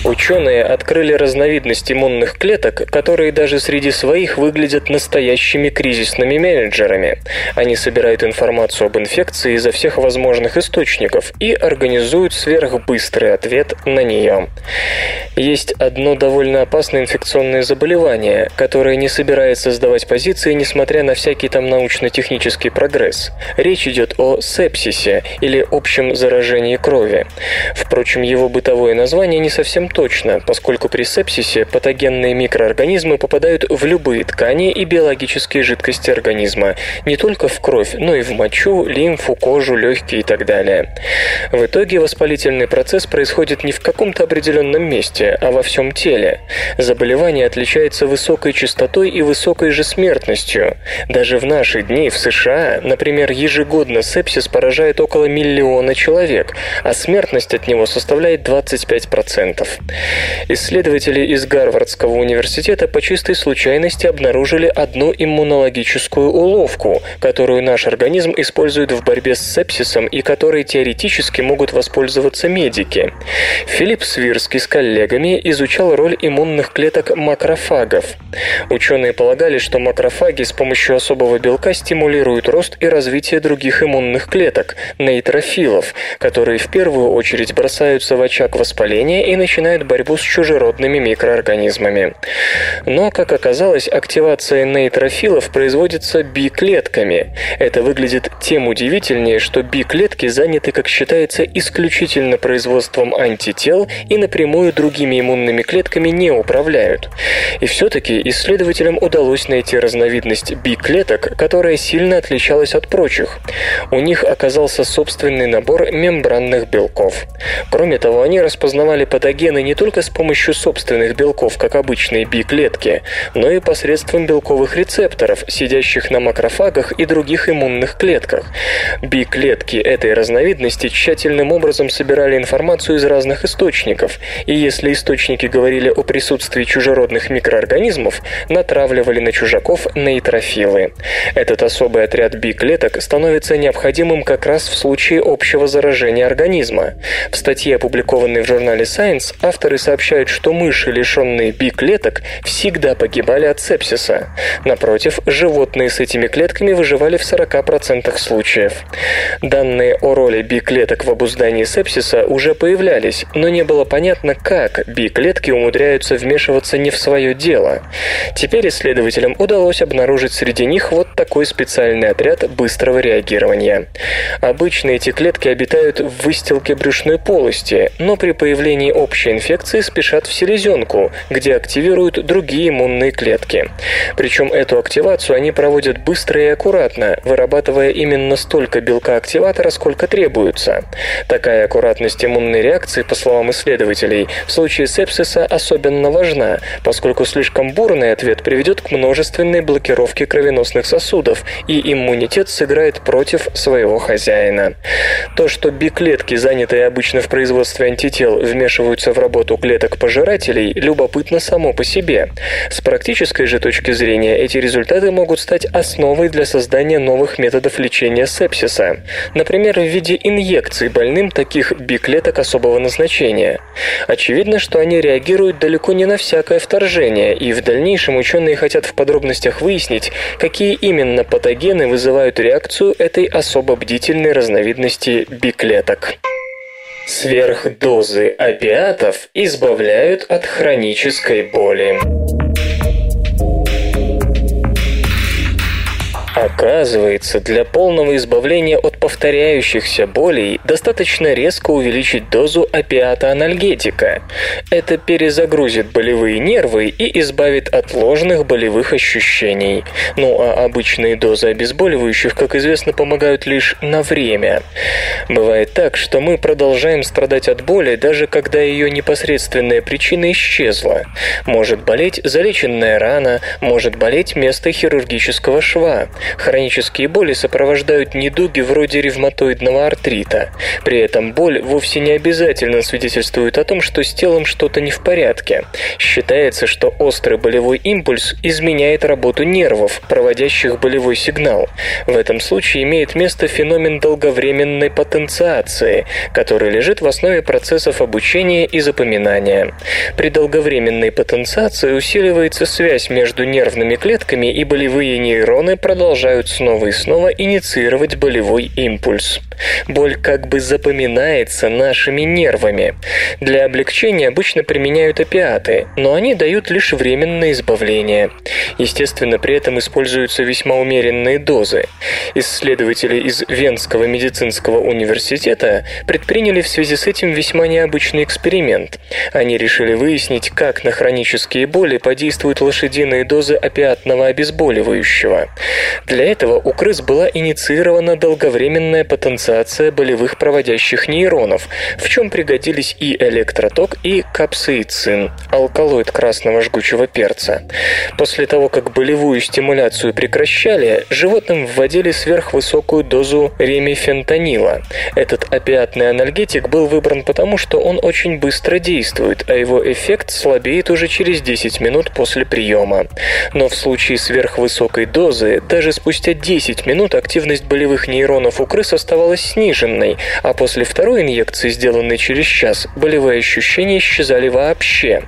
Ученые открыли разновидность иммунных клеток, которые даже среди своих выглядят настоящими кризисными менеджерами. Они собирают информацию об инфекции изо всех возможных источников и организуют сверхбыстрый ответ на нее. Есть одно довольно опасное инфекционное заболевание, которое не собирается сдавать позиции, несмотря на всякий там научно-технический прогресс. Речь идет о сепсисе или общем заражении крови. Впрочем, его бытовое название не совсем точно поскольку при сепсисе патогенные микроорганизмы попадают в любые ткани и биологические жидкости организма, не только в кровь, но и в мочу, лимфу, кожу, легкие и так далее. В итоге воспалительный процесс происходит не в каком-то определенном месте, а во всем теле. Заболевание отличается высокой частотой и высокой же смертностью. Даже в наши дни в США, например, ежегодно сепсис поражает около миллиона человек, а смертность от него составляет 25%. Исследователи из Гарвардского университета по чистой случайности обнаружили одну иммунологическую уловку, которую наш организм использует в борьбе с сепсисом и которой теоретически могут воспользоваться медики. Филипп Свирский с коллегами изучал роль иммунных клеток макрофагов. Ученые полагали, что макрофаги с помощью особого белка стимулируют рост и развитие других иммунных клеток – нейтрофилов, которые в первую очередь бросаются в очаг воспаления и начинают борьбу с чужеродными микроорганизмами. Но, как оказалось, активация нейтрофилов производится би-клетками. Это выглядит тем удивительнее, что би-клетки заняты, как считается, исключительно производством антител и напрямую другими иммунными клетками не управляют. И все-таки исследователям удалось найти разновидность би-клеток, которая сильно отличалась от прочих. У них оказался собственный набор мембранных белков. Кроме того, они распознавали патогены не только с помощью собственных белков, как обычные би-клетки, но и посредством белковых рецепторов, сидящих на макрофагах и других иммунных клетках. Би-клетки этой разновидности тщательным образом собирали информацию из разных источников, и если источники говорили о присутствии чужеродных микроорганизмов, натравливали на чужаков нейтрофилы. Этот особый отряд би-клеток становится необходимым как раз в случае общего заражения организма. В статье, опубликованной в журнале Science, авторы сообщают, что мыши, лишенные би-клеток, всегда погибали от сепсиса. Напротив, животные с этими клетками выживали в 40% случаев. Данные о роли би-клеток в обуздании сепсиса уже появлялись, но не было понятно, как би-клетки умудряются вмешиваться не в свое дело. Теперь исследователям удалось обнаружить среди них вот такой специальный отряд быстрого реагирования. Обычно эти клетки обитают в выстилке брюшной полости, но при появлении общей инфекции спешат в селезенку, где активируют другие иммунные клетки. Причем эту активацию они проводят быстро и аккуратно, вырабатывая именно столько белка активатора, сколько требуется. Такая аккуратность иммунной реакции, по словам исследователей, в случае сепсиса особенно важна, поскольку слишком бурный ответ приведет к множественной блокировке кровеносных сосудов, и иммунитет сыграет против своего хозяина. То, что би-клетки, занятые обычно в производстве антител, вмешиваются в работу клеток пожирателей, любопытно само по себе. С практической же точки зрения эти результаты могут стать основой для создания новых методов лечения сепсиса. Например, в виде инъекций больным таких би-клеток особого назначения. Очевидно, что они реагируют далеко не на всякое вторжение, и в дальнейшем ученые хотят в подробностях выяснить, какие именно патогены вызывают реакцию этой особо бдительной разновидности биклеток. Сверхдозы опиатов избавляют от хронической боли. Оказывается, для полного избавления от повторяющихся болей достаточно резко увеличить дозу опиата-анальгетика. Это перезагрузит болевые нервы и избавит от ложных болевых ощущений. Ну а обычные дозы обезболивающих, как известно, помогают лишь на время. Бывает так, что мы продолжаем страдать от боли, даже когда ее непосредственная причина исчезла. Может болеть залеченная рана, может болеть место хирургического шва. Хронические боли сопровождают недуги вроде ревматоидного артрита. При этом боль вовсе не обязательно свидетельствует о том, что с телом что-то не в порядке. Считается, что острый болевой импульс изменяет работу нервов, проводящих болевой сигнал. В этом случае имеет место феномен долговременной потенциации, который лежит в основе процессов обучения и запоминания. При долговременной потенциации усиливается связь между нервными клетками и болевые нейроны продолжают продолжают снова и снова инициировать болевой импульс. Боль как бы запоминается нашими нервами. Для облегчения обычно применяют опиаты, но они дают лишь временное избавление. Естественно, при этом используются весьма умеренные дозы. Исследователи из Венского медицинского университета предприняли в связи с этим весьма необычный эксперимент. Они решили выяснить, как на хронические боли подействуют лошадиные дозы опиатного обезболивающего. Для этого у крыс была инициирована долговременная потенциация болевых проводящих нейронов, в чем пригодились и электроток, и капсаицин, алкалоид красного жгучего перца. После того, как болевую стимуляцию прекращали, животным вводили сверхвысокую дозу ремифентанила. Этот опиатный анальгетик был выбран потому, что он очень быстро действует, а его эффект слабеет уже через 10 минут после приема. Но в случае сверхвысокой дозы, даже спустя 10 минут активность болевых нейронов у крыс оставалась сниженной, а после второй инъекции, сделанной через час, болевые ощущения исчезали вообще.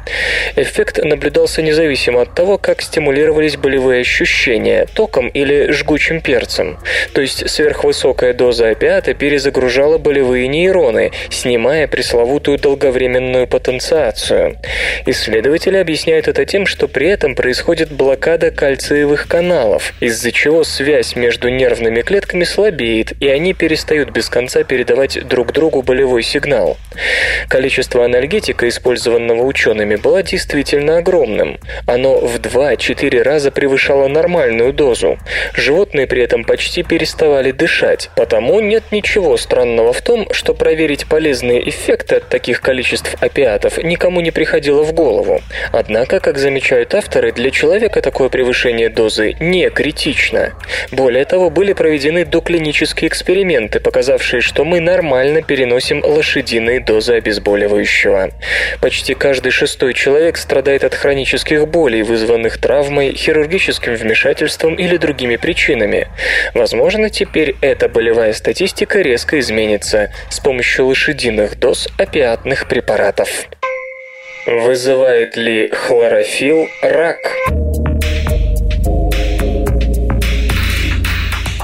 Эффект наблюдался независимо от того, как стимулировались болевые ощущения – током или жгучим перцем. То есть сверхвысокая доза опиата перезагружала болевые нейроны, снимая пресловутую долговременную потенциацию. Исследователи объясняют это тем, что при этом происходит блокада кальциевых каналов, из-за чего связь между нервными клетками слабеет, и они перестают без конца передавать друг другу болевой сигнал. Количество анальгетика, использованного учеными, было действительно огромным. Оно в 2-4 раза превышало нормальную дозу. Животные при этом почти переставали дышать, потому нет ничего странного в том, что проверить полезные эффекты от таких количеств опиатов никому не приходило в голову. Однако, как замечают авторы, для человека такое превышение дозы не критично. Более того, были проведены доклинические эксперименты, показавшие, что мы нормально переносим лошадиные дозы обезболивающего. Почти каждый шестой человек страдает от хронических болей, вызванных травмой, хирургическим вмешательством или другими причинами. Возможно, теперь эта болевая статистика резко изменится с помощью лошадиных доз опиатных препаратов. Вызывает ли хлорофилл рак?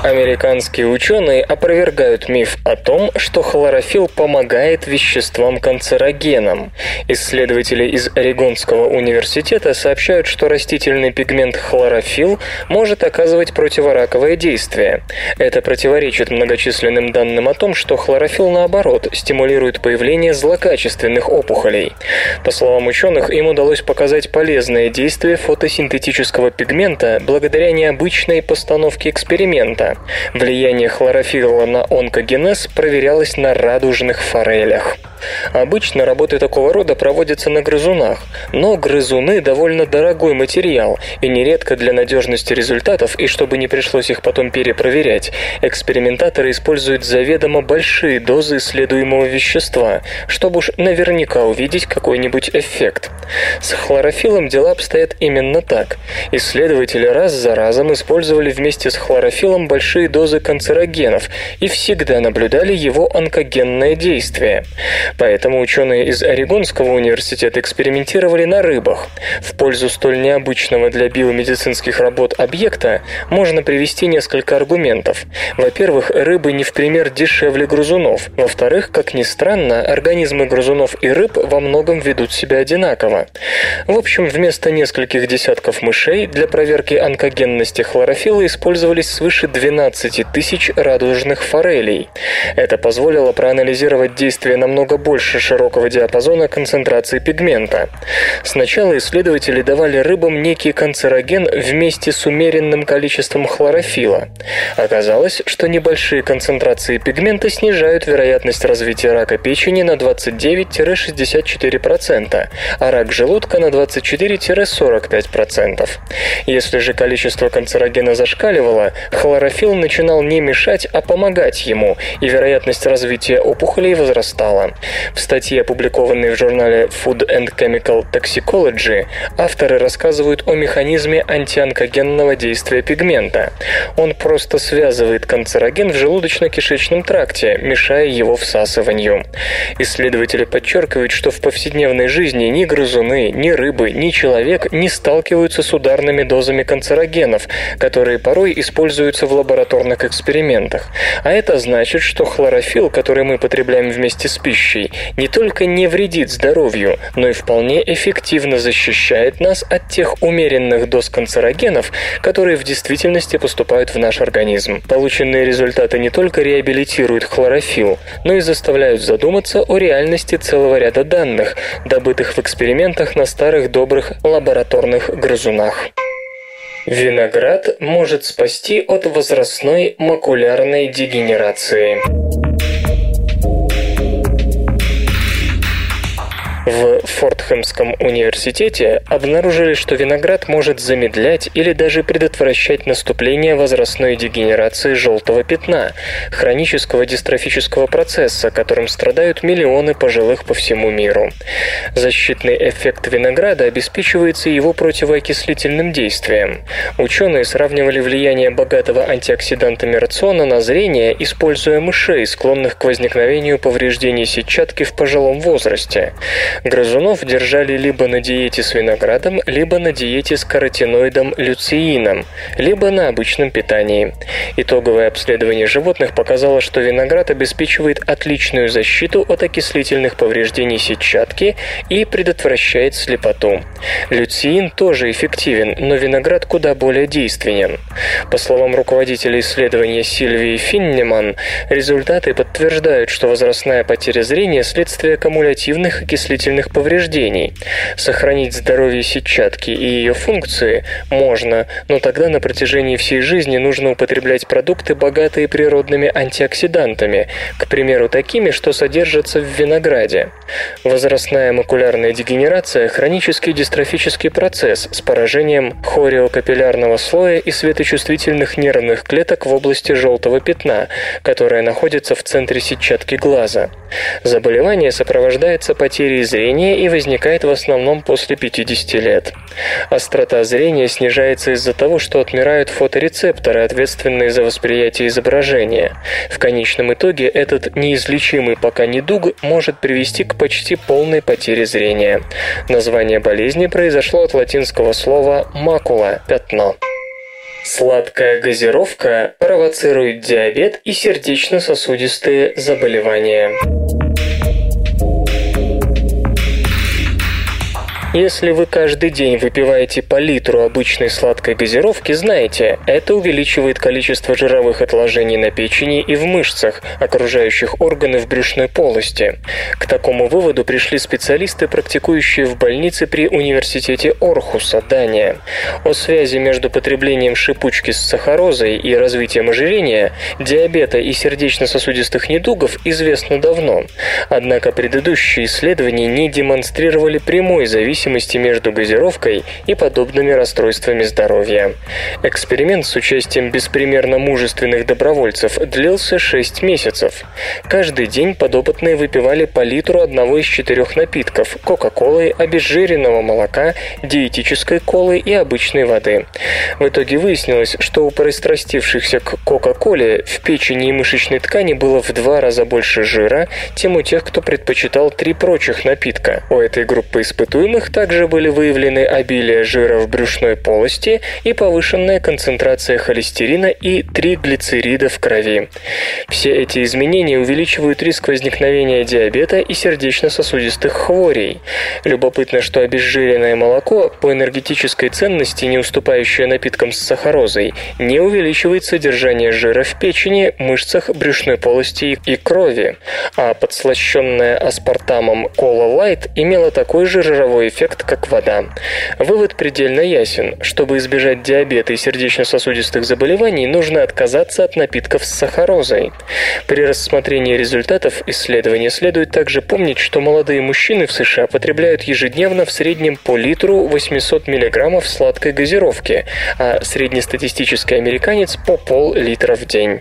Американские ученые опровергают миф о том, что хлорофилл помогает веществам-канцерогенам. Исследователи из Орегонского университета сообщают, что растительный пигмент хлорофилл может оказывать противораковое действие. Это противоречит многочисленным данным о том, что хлорофилл, наоборот, стимулирует появление злокачественных опухолей. По словам ученых, им удалось показать полезное действие фотосинтетического пигмента благодаря необычной постановке эксперимента. Влияние хлорофилла на онкогенез проверялось на радужных форелях. Обычно работы такого рода проводятся на грызунах, но грызуны довольно дорогой материал, и нередко для надежности результатов и чтобы не пришлось их потом перепроверять, экспериментаторы используют заведомо большие дозы исследуемого вещества, чтобы уж наверняка увидеть какой-нибудь эффект. С хлорофиллом дела обстоят именно так. Исследователи раз за разом использовали вместе с хлорофиллом большие дозы канцерогенов и всегда наблюдали его онкогенное действие. Поэтому ученые из Орегонского университета экспериментировали на рыбах. В пользу столь необычного для биомедицинских работ объекта можно привести несколько аргументов. Во-первых, рыбы не в пример дешевле грызунов. Во-вторых, как ни странно, организмы грызунов и рыб во многом ведут себя одинаково. В общем, вместо нескольких десятков мышей для проверки онкогенности хлорофилла использовались свыше 12 тысяч радужных форелей. Это позволило проанализировать действие намного больше широкого диапазона концентрации пигмента. Сначала исследователи давали рыбам некий канцероген вместе с умеренным количеством хлорофила. Оказалось, что небольшие концентрации пигмента снижают вероятность развития рака печени на 29-64%, а рак желудка на 24-45%. Если же количество канцерогена зашкаливало, хлорофилл начинал не мешать, а помогать ему, и вероятность развития опухолей возрастала. В статье, опубликованной в журнале Food and Chemical Toxicology, авторы рассказывают о механизме антионкогенного действия пигмента. Он просто связывает канцероген в желудочно-кишечном тракте, мешая его всасыванию. Исследователи подчеркивают, что в повседневной жизни ни грызуны, ни рыбы, ни человек не сталкиваются с ударными дозами канцерогенов, которые порой используются в лабораторных экспериментах. А это значит, что хлорофилл, который мы потребляем вместе с пищей, не только не вредит здоровью, но и вполне эффективно защищает нас от тех умеренных доз канцерогенов, которые в действительности поступают в наш организм. Полученные результаты не только реабилитируют хлорофилл, но и заставляют задуматься о реальности целого ряда данных, добытых в экспериментах на старых добрых лабораторных грызунах. Виноград может спасти от возрастной макулярной дегенерации. В Фортхэмском университете обнаружили, что виноград может замедлять или даже предотвращать наступление возрастной дегенерации желтого пятна, хронического дистрофического процесса, которым страдают миллионы пожилых по всему миру. Защитный эффект винограда обеспечивается его противоокислительным действием. Ученые сравнивали влияние богатого антиоксидантами рациона на зрение, используя мышей, склонных к возникновению повреждений сетчатки в пожилом возрасте. Грызунов держали либо на диете с виноградом, либо на диете с каротиноидом люциином, либо на обычном питании. Итоговое обследование животных показало, что виноград обеспечивает отличную защиту от окислительных повреждений сетчатки и предотвращает слепоту. Люциин тоже эффективен, но виноград куда более действенен. По словам руководителя исследования Сильвии Финнеман, результаты подтверждают, что возрастная потеря зрения – следствие кумулятивных окислительных зрительных повреждений. Сохранить здоровье сетчатки и ее функции можно, но тогда на протяжении всей жизни нужно употреблять продукты, богатые природными антиоксидантами, к примеру, такими, что содержатся в винограде. Возрастная макулярная дегенерация – хронический дистрофический процесс с поражением хориокапиллярного слоя и светочувствительных нервных клеток в области желтого пятна, которое находится в центре сетчатки глаза. Заболевание сопровождается потерей зрения и возникает в основном после 50 лет. Острота зрения снижается из-за того, что отмирают фоторецепторы, ответственные за восприятие изображения. В конечном итоге этот неизлечимый пока недуг может привести к почти полной потере зрения. Название болезни произошло от латинского слова «макула» – «пятно». Сладкая газировка провоцирует диабет и сердечно-сосудистые заболевания. Если вы каждый день выпиваете по литру обычной сладкой газировки, знайте, это увеличивает количество жировых отложений на печени и в мышцах, окружающих органы в брюшной полости. К такому выводу пришли специалисты, практикующие в больнице при университете Орхуса, Дания. О связи между потреблением шипучки с сахарозой и развитием ожирения, диабета и сердечно-сосудистых недугов известно давно. Однако предыдущие исследования не демонстрировали прямой зависимости зависимости между газировкой и подобными расстройствами здоровья. Эксперимент с участием беспримерно мужественных добровольцев длился 6 месяцев. Каждый день подопытные выпивали по литру одного из четырех напитков – кока-колы, обезжиренного молока, диетической колы и обычной воды. В итоге выяснилось, что у пристрастившихся к кока-коле в печени и мышечной ткани было в два раза больше жира, чем у тех, кто предпочитал три прочих напитка. У этой группы испытуемых также были выявлены обилие жира в брюшной полости и повышенная концентрация холестерина и триглицерида в крови. Все эти изменения увеличивают риск возникновения диабета и сердечно-сосудистых хворей. Любопытно, что обезжиренное молоко, по энергетической ценности не уступающее напиткам с сахарозой, не увеличивает содержание жира в печени, мышцах брюшной полости и крови, а подслащенная аспартамом кола лайт имела такой же жировой эффект эффект, как вода. Вывод предельно ясен. Чтобы избежать диабета и сердечно-сосудистых заболеваний, нужно отказаться от напитков с сахарозой. При рассмотрении результатов исследования следует также помнить, что молодые мужчины в США потребляют ежедневно в среднем по литру 800 мг сладкой газировки, а среднестатистический американец по пол-литра в день.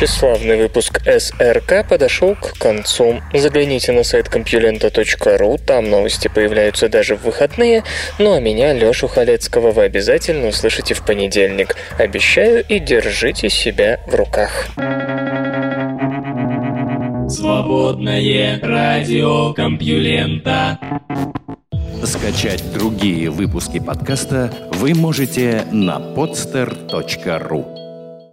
Тщеславный выпуск СРК подошел к концу. Загляните на сайт компьюлента.ру, там новости появляются даже в выходные, ну а меня, Лешу Халецкого, вы обязательно услышите в понедельник. Обещаю и держите себя в руках. Свободное радио Компьюлента. Скачать другие выпуски подкаста вы можете на podster.ru